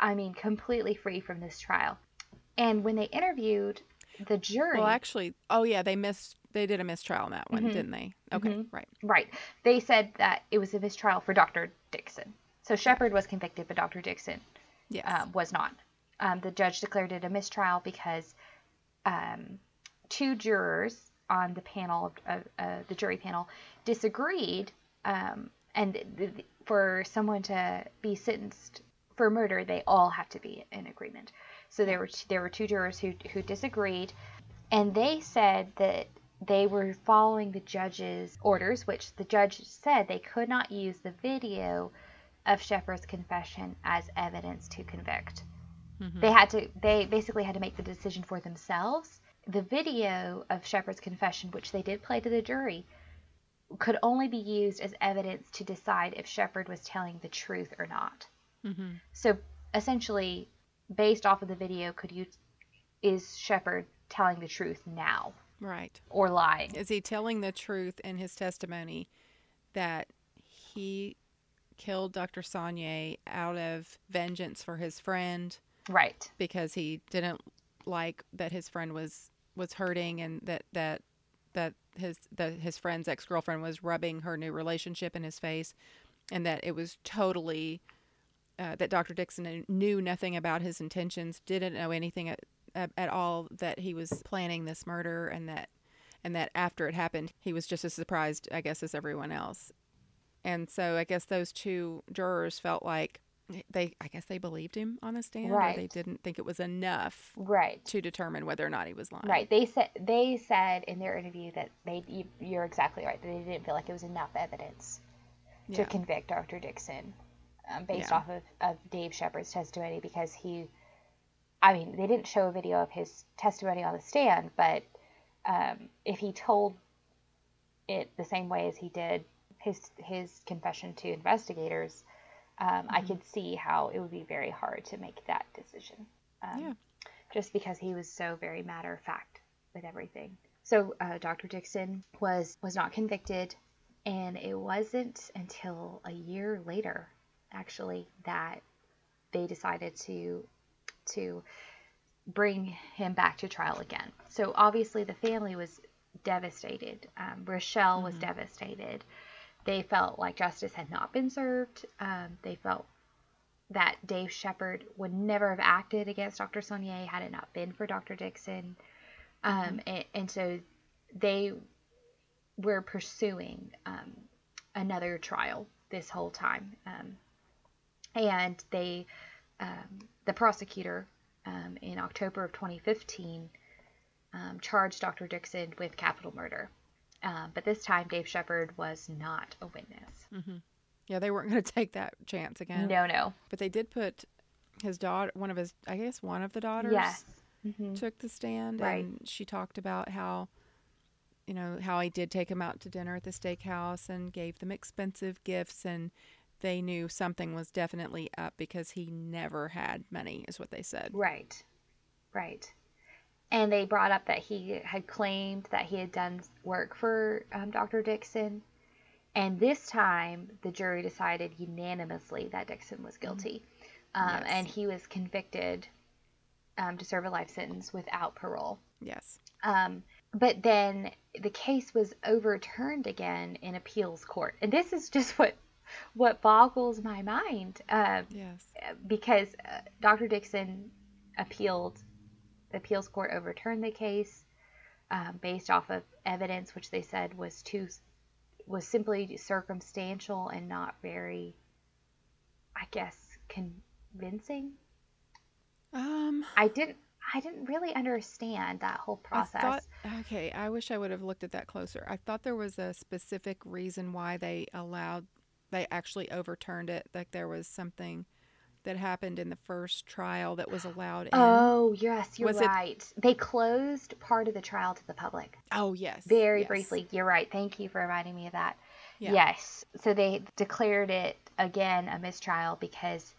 I mean, completely free from this trial. And when they interviewed the jury, Well, actually, oh yeah, they missed they did a mistrial on that one, Mhm. didn't they? Okay, Mhm. right. right, they said that it was a mistrial for Dr. Dixon. So Shepard was convicted, but Dr. Dixon Yes. um, was not. Um, the judge declared it a mistrial because um, two jurors on the panel, uh, uh, the jury panel, disagreed, um, and th- th- for someone to be sentenced for murder, they all have to be in agreement. So there were there were two jurors who who disagreed, and they said that they were following the judge's orders, which the judge said they could not use the video of Shepard's confession as evidence to convict. Mhm. They had to they basically had to make the decision for themselves. The video of Shepard's confession, which they did play to the jury, could only be used as evidence to decide if Shepard was telling the truth or not. Mhm. So essentially, based off of the video, could you is Shepard telling the truth now Right. or lying? Is he telling the truth in his testimony that he killed Dr. Sonnier out of vengeance for his friend Right. because he didn't like that his friend was was hurting and that that that his that his friend's ex-girlfriend was rubbing her new relationship in his face and that it was totally uh, that Dr. Dixon knew nothing about his intentions, didn't know anything at, at, all that he was planning this murder and that and that after it happened he was just as surprised I guess as everyone else. And so I guess those two jurors felt like they I guess they believed him on the stand or they didn't think it was enough Right. to determine whether or not he was lying. Right. They said they said in their interview that they you, you're exactly right. That they didn't feel like it was enough evidence to Yeah. convict Dr. Dixon um, based Yeah. off of, of Dave Shepard's testimony because he, I mean, they didn't show a video of his testimony on the stand, but um, if he told it the same way as he did his his confession to investigators, um, I Mhm. could see how it would be very hard to make that decision. Um, Yeah. Just because he was so very matter of fact with everything. So uh, Dr. Dixon was was not convicted, and it wasn't until a year later, actually, that they decided to to bring him back to trial again. So obviously the family was devastated. Um, Rochelle was Mhm. devastated. They felt like justice had not been served. Um, they felt that Dave Shepard would never have acted against Dr. Sonnier had it not been for Dr. Dixon. Um, and, and so they were pursuing um, another trial this whole time. Um, and they, um, the prosecutor um, in October of 2015 um, charged Dr. Dixon with capital murder. Um, but this time, Dave Shepard was not a witness. hmm Yeah, they weren't going to take that chance again. No, no. But they did put his daughter, one of his, I guess one of the daughters, Yes. hmm took the stand, Right. and she talked about how, you know, how he did take him out to dinner at the steakhouse and gave them expensive gifts, and they knew something was definitely up because he never had money, is what they said. Right. Right. And they brought up that he had claimed that he had done work for um, Dr. Dixon. And this time, the jury decided unanimously that Dixon was guilty. Um, Yes. And he was convicted um, to serve a life sentence without parole. Yes. Um, but then the case was overturned again in appeals court. And this is just what what boggles my mind. Um, Yes. because uh, Dr. Dixon appealed, the appeals court overturned the case. um, based off of evidence which they said was too was simply circumstantial and not very, I guess, convincing. Um, I didn't I didn't really understand that whole process. I thought, okay, I wish I would have looked at that closer. I thought there was a specific reason why they allowed, they actually overturned it. Like there was something that happened in the first trial that was allowed in. Oh, yes, you're Was it- right. They closed part of the trial to the public. Oh, yes. Very yes. briefly. You're right. Thank you for reminding me of that. Yeah. Yes. So they declared it again a mistrial because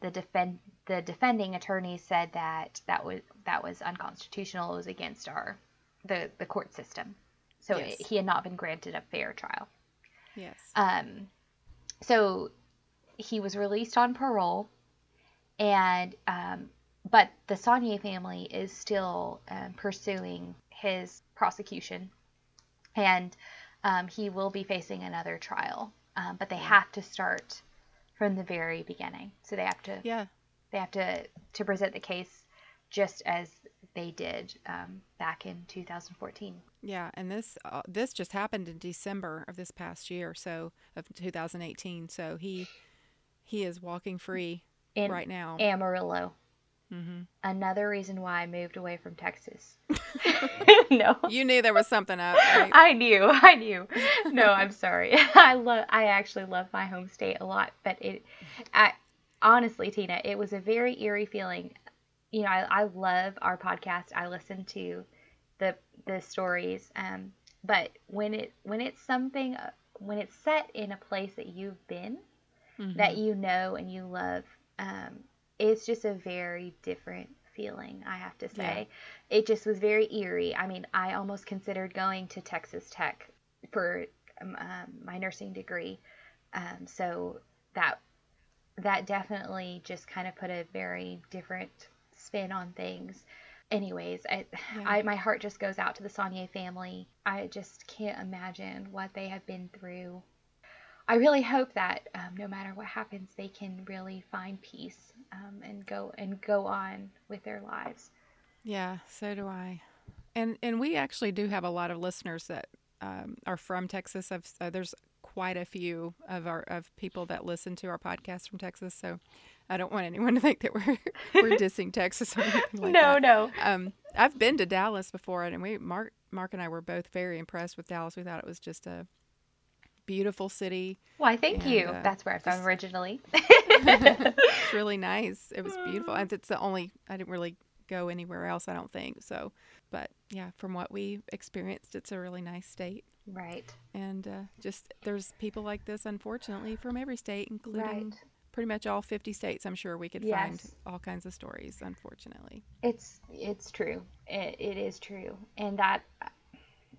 the defend the defending attorney said that that was that was unconstitutional. It was against our the the court system. So Yes. he had not been granted a fair trial. Yes. Um, so he was released on parole, and um, but the Sonnier family is still um, pursuing his prosecution, and um, he will be facing another trial. Um, but they have to start from the very beginning. So they have to yeah. they have to to present the case just as they did um, back in 2014. Yeah, and this uh, this just happened in December of this past year, so of 2018. So he he is walking free In right now. Amarillo. Mm-hmm. Another reason why I moved away from Texas. no. You knew there was something up, right? I knew, I knew. No, I'm sorry. I love, I actually love my home state a lot, but it, I, honestly, Tina, it was a very eerie feeling. You know, I, I love our podcast. I listen to the the stories, um, but when it when it's something uh, when it's set in a place that you've been, Mhm. that you know and you love, um, it's just a very different feeling, I have to say. It just was very eerie. I mean, I almost considered going to Texas Tech for um, um, my nursing degree. Um, so that that definitely just kind of put a very different spin on things. Anyways, I, Yeah. I my heart just goes out to the Sonnier family. I just can't imagine what they have been through. I really hope that um, no matter what happens, they can really find peace um, and go and go on with their lives. Yeah, so do I. And and we actually do have a lot of listeners that um, are from Texas. I've, uh, there's quite a few of our of people that listen to our podcast from Texas. So I don't want anyone to think that we're we're dissing Texas or anything like no, that. no. Um, I've been to Dallas before, and we Mark Mark and I were both very impressed with Dallas. We thought it was just a beautiful city. Why, thank And, you. uh, That's where I'm from originally. It's really nice. It was beautiful. And it's the only I didn't really go anywhere else. I don't think so. But yeah, from what we experienced, it's a really nice state. right. And uh, just there's people like this, unfortunately, from every state, including Right. Pretty much all 50 states. I'm sure we could find all kinds of stories. Unfortunately. It's it's true. It, it is true. And that,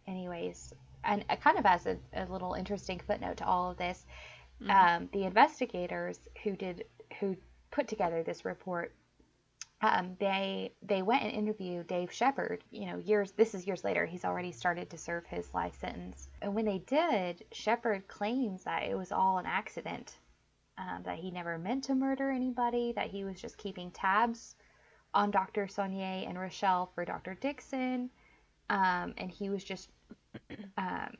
anyways, and uh, kind of as a, a little interesting footnote to all of this, um, the investigators who did who put together this report, um, they they went and interviewed Dave Shepard. You know, years this is years later. He's already started to serve his life sentence. And when they did, Shepard claims that it was all an accident. Um, that he never meant to murder anybody. That he was just keeping tabs on Dr. Sonnier and Rochelle for Dr. Dixon. Um, and he was just, um,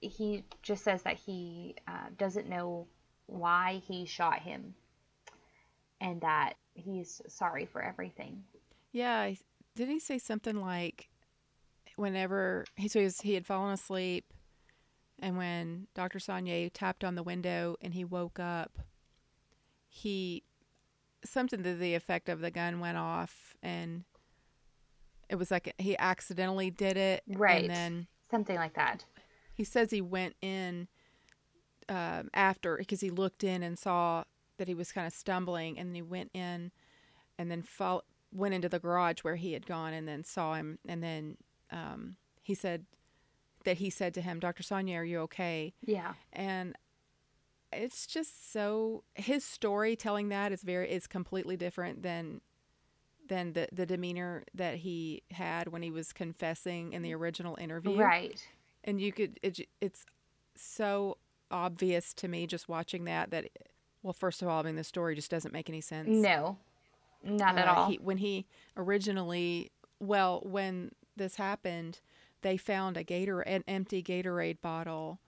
he just says that he uh, doesn't know why he shot him and that he's sorry for everything. Yeah. I- Did he say something like whenever he so he, was, he had fallen asleep and when Dr. Sonnier tapped on the window and he woke up, he something to the effect of the gun went off and it was like he accidentally did it Right. and then Something like that. he says he went in um, after because he looked in and saw that he was kind of stumbling and then he went in and then fall, went into the garage where he had gone and then saw him and then um, he said that he said to him dr Sonnier are you okay Yeah. and it's just so his story telling that is very is completely different than than the the demeanor that he had when he was confessing in the original interview Right. and you could it, it's so obvious to me just watching that that well first of all i mean the story just doesn't make any sense No, not at Uh, all. he, when he originally well when this happened they found a Gator an empty Gatorade bottle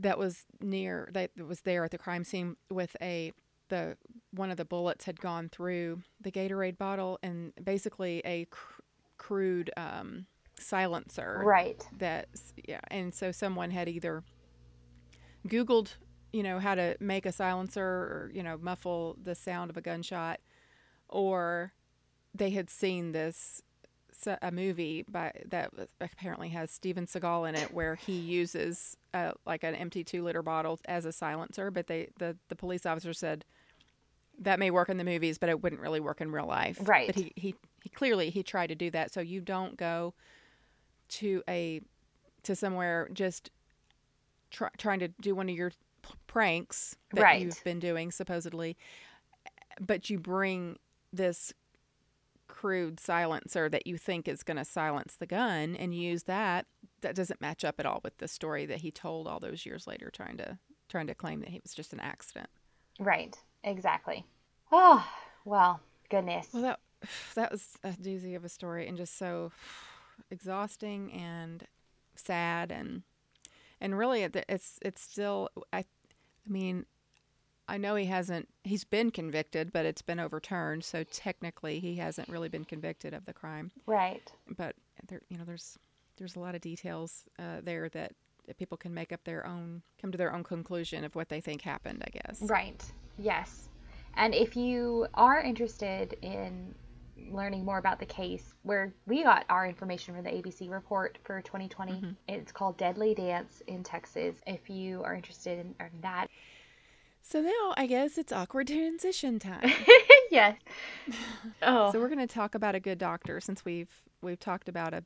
that was near that was there at the crime scene with a the one of the bullets had gone through the Gatorade bottle and basically a cr- crude um, silencer Right. that yeah and so someone had either googled you know how to make a silencer or you know muffle the sound of a gunshot or they had seen this s- a movie by that apparently has Steven Seagal in it where he uses uh, like an empty 2 liter bottle as a silencer but they the the police officer said that may work in the movies but it wouldn't really work in real life Right. but he he, he clearly he tried to do that so you don't go to a to somewhere just try, trying to do one of your pranks that Right. you've been doing supposedly but you bring this crude silencer that you think is going to silence the gun and use that that doesn't match up at all with the story that he told all those years later trying to trying to claim that it was just an accident Right. Exactly. Oh, well, goodness. well that that was a doozy of a story and just so exhausting and sad and and really it- it's it's still I I mean I know he hasn't he's been convicted but it's been overturned so technically he hasn't really been convicted of the crime right. but there you know there's there's a lot of details uh, there that, that people can make up their own come to their own conclusion of what they think happened I guess Right. Yes. And if you are interested in learning more about the case, where we got our information from the ABC report for 2020, it's called Deadly Dance in Texas. If you are interested in, in that, so now I guess it's awkward transition time yes. Oh, So we're going to talk about a good doctor since we've we've talked about a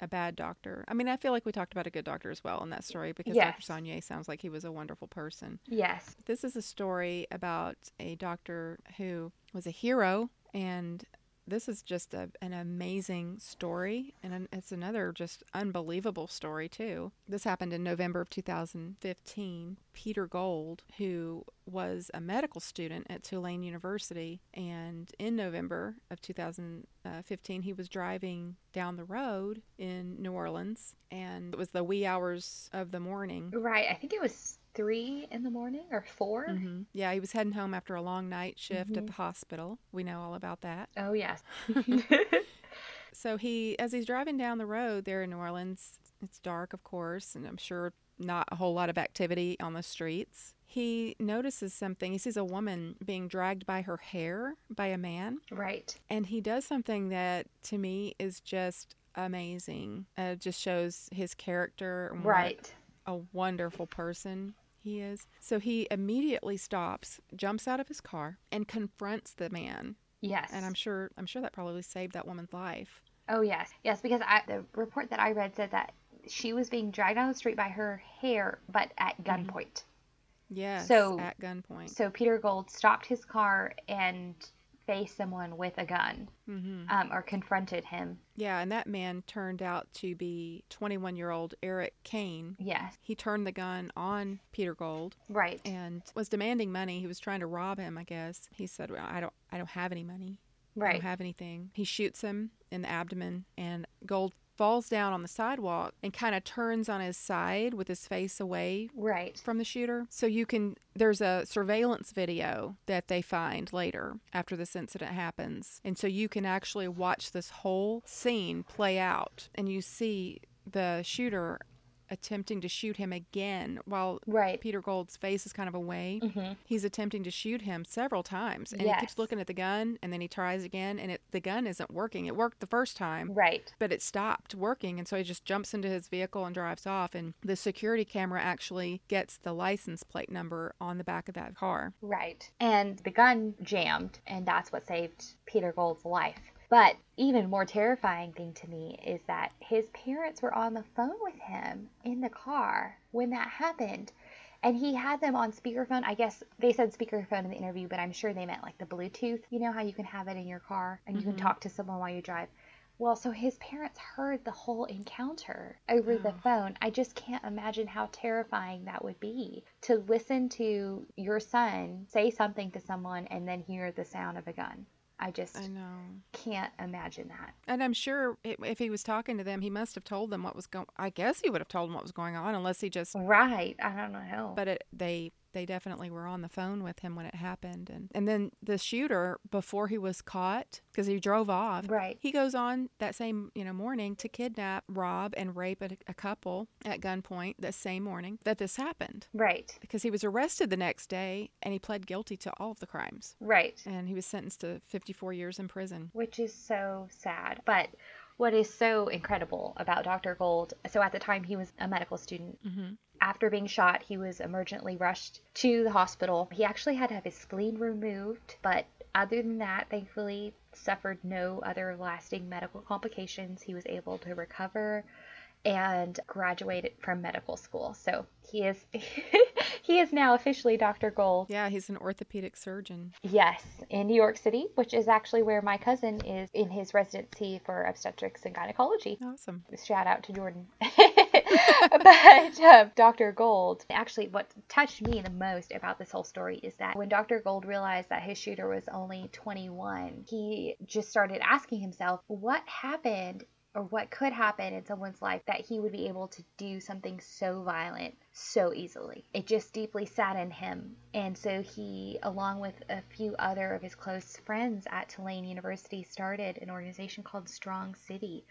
a bad doctor. I mean, I feel like we talked about a good doctor as well in that story because Dr. Yes. Sonnier sounds like he was a wonderful person. yes. This is a story about a doctor who was a hero and this is just a, an amazing story and it's another just unbelievable story too this happened in november of 2015 peter gold who was a medical student at tulane university and in november of 2015 he was driving down the road in new orleans and it was the wee hours of the morning Right. I think it was three in the morning or 4 hmm Yeah, he was heading home after a long night shift at the hospital. We know all about that. Oh, yes. So he, as he's driving down the road there in New Orleans, it's dark, of course, and I'm sure not a whole lot of activity on the streets. He notices something. He sees a woman being dragged by her hair by a man, right. and he does something that to me is just amazing. Uh, it just shows his character Right. a wonderful person he is. So he immediately stops, jumps out of his car, and confronts the man. Yes. And I'm sure I'm sure that probably saved that woman's life. Oh yes, yes. Because I, the report that I read said that she was being dragged down the street by her hair, but at mm-hmm. gunpoint. Yes. So- at gunpoint. So Peter Gold stopped his car and faced someone with a gun, hmm um, or confronted him. Yeah, and that man turned out to be 21 year old Eric Kane. Yes. He turned the gun on Peter Gold Right. and was demanding money. He was trying to rob him, I guess. He said, well, "I don't, I don't have any money. I don't have anything." He shoots him in the abdomen, and Gold falls down on the sidewalk and kind of turns on his side with his face away Right. from the shooter. So you can there's a surveillance video that they find later after this incident happens. And so you can actually watch this whole scene play out and you see the shooter attempting to shoot him again while Right. Peter Gold's face is kind of away. hmm He's attempting to shoot him several times and he keeps looking at the gun and then he tries again and it the gun isn't working. It worked the first time Right. but it stopped working and so he just jumps into his vehicle and drives off and the security camera actually gets the license plate number on the back of that car Right. And the gun jammed, and that's what saved Peter Gold's life. But even more terrifying thing to me is that his parents were on the phone with him in the car when that happened. And he had them on speakerphone. I guess they said speakerphone in the interview, but I'm sure they meant like the Bluetooth. You know how you can have it in your car and you can Mhm. talk to someone while you drive? Well, so his parents heard the whole encounter over the Oh. phone. I just can't imagine how terrifying that would be to listen to your son say something to someone and then hear the sound of a gun. I just I know. can't imagine that. And I'm sure if he was talking to them, he must have told them what was going. I guess he would have told them what was going on, unless he just. Right. I don't know. But it, they they definitely were on the phone with him when it happened, and and then the shooter before he was caught because he drove off. right. He goes on that same you know morning to kidnap, rob, and rape a, a couple at gunpoint the same morning that this happened Right. because he was arrested the next day and he pled guilty to all of the crimes Right. and he was sentenced to 54 years in prison. which is so sad. But what is so incredible about Dr. Gold, so at the time he was a medical student. hmm After being shot, he was emergently rushed to the hospital. He actually had to have his spleen removed, but other than that, thankfully, suffered no other lasting medical complications. He was able to recover and graduated from medical school. So he is he is now officially Dr. Gold. Yeah, he's an orthopedic surgeon. Yes, in New York City, which is actually where my cousin is in his residency for obstetrics and gynecology. Awesome. Shout out to Jordan. but uh, Dr. Gold, actually, what touched me the most about this whole story is that when Dr. Gold realized that his shooter was only 21, he just started asking himself, what happened or what could happen in someone's life that he would be able to do something so violent so easily. It just deeply sat in him. And so he, along with a few other of his close friends at Tulane University, started an organization called Strong City,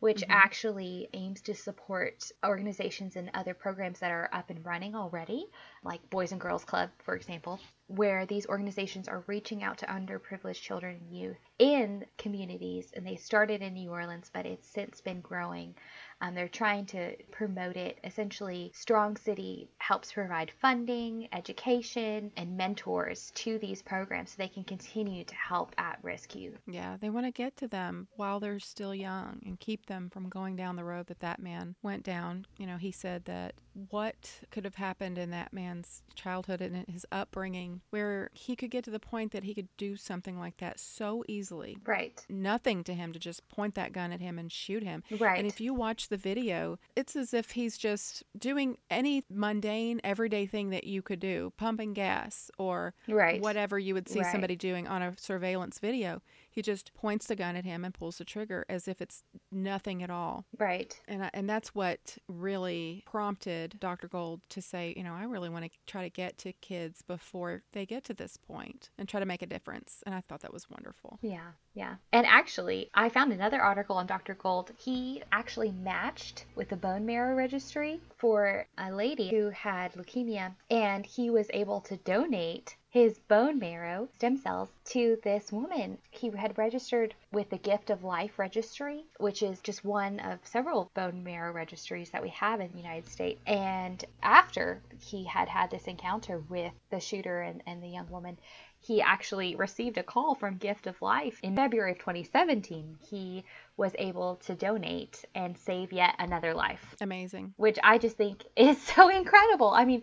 which Mhm. actually aims to support organizations and other programs that are up and running already, like Boys and Girls Club, for example, where these organizations are reaching out to underprivileged children and youth in communities. And they started in New Orleans, but it's since been growing. Um, they're trying to promote it. Essentially, Strong City helps provide funding, education, and mentors to these programs so they can continue to help at risk youth. Yeah, they want to get to them while they're still young and keep them from going down the road that that man went down. You know, he said that what could have happened in that man's childhood and his upbringing where he could get to the point that he could do something like that so easily. Right. Nothing to him to just point that gun at him and shoot him. Right. And if you watch the video, it's as if he's just doing any mundane, everyday thing that you could do, pumping gas or right. whatever you would see Right. somebody doing on a surveillance video. He just points the gun at him and pulls the trigger as if it's nothing at all. Right. And I, and that's what really prompted Dr. Gold to say, you know, I really want to try to get to kids before they get to this point and try to make a difference. And I thought that was wonderful. Yeah, yeah. And actually, I found another article on Dr. Gold. He actually matched with the bone marrow registry for a lady who had leukemia, and he was able to donate his bone marrow stem cells to this woman. He had registered with the Gift of Life Registry, which is just one of several bone marrow registries that we have in the United States. And after he had had this encounter with the shooter and, and the young woman, he actually received a call from Gift of Life in February of 2017. He was able to donate and save yet another life, Amazing. which I just think is so incredible. I mean,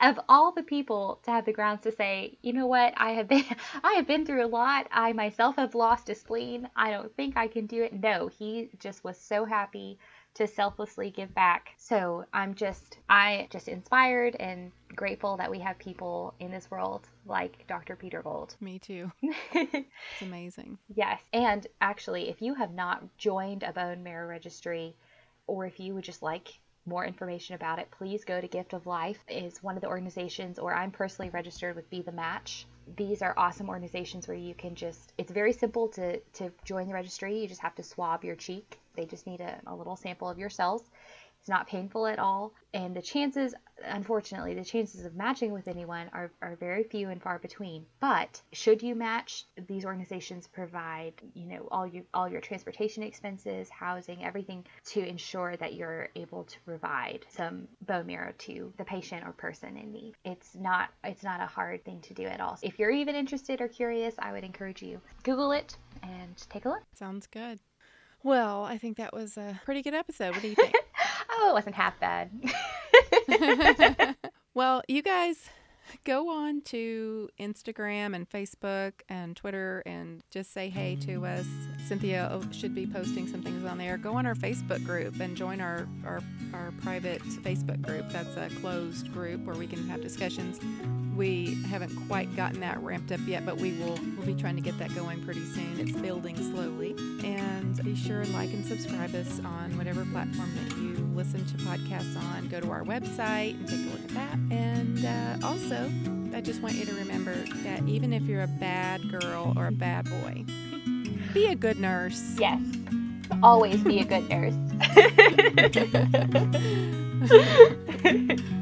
of all the people to have the grounds to say, you know what, I have been I have been through a lot. I myself have lost a spleen. I don't think I can do it. No, he just was so happy to selflessly give back. So I'm just I just inspired and grateful that we have people in this world like Dr. Peter Gold. Me too. It's amazing. yes. And actually, if you have not joined a bone marrow registry or if you would just like more information about it, please go to Gift of Life is one of the organizations or I'm personally registered with Be the Match. These are awesome organizations where you can just it's very simple to to join the registry. You just have to swab your cheek. They just need a, a little sample of your cells. It's not painful at all. And the chances, unfortunately, the chances of matching with anyone are, are very few and far between. But should you match, these organizations provide, you know, all you all your transportation expenses, housing, everything to ensure that you're able to provide some bone marrow to the patient or person in need. It's not it's not a hard thing to do at all. If you're even interested or curious, I would encourage you Google it and take a look. Sounds good. Well, I think that was a pretty good episode. What do you think? Oh, it wasn't half bad. well, you guys go on to Instagram and Facebook and Twitter and just say hey to us. Cynthia should be posting some things on there. Go on our Facebook group and join our, our, our private Facebook group. That's a closed group where we can have discussions. We haven't quite gotten that ramped up yet, but we will we'll be trying to get that going pretty soon. It's building slowly. And be sure and like and subscribe us on whatever platform that you listen to podcasts on. Go to our website and take a look at that. And uh, also, I just want you to remember that even if you're a bad girl or a bad boy, be a good nurse. Yes. Always be a good nurse.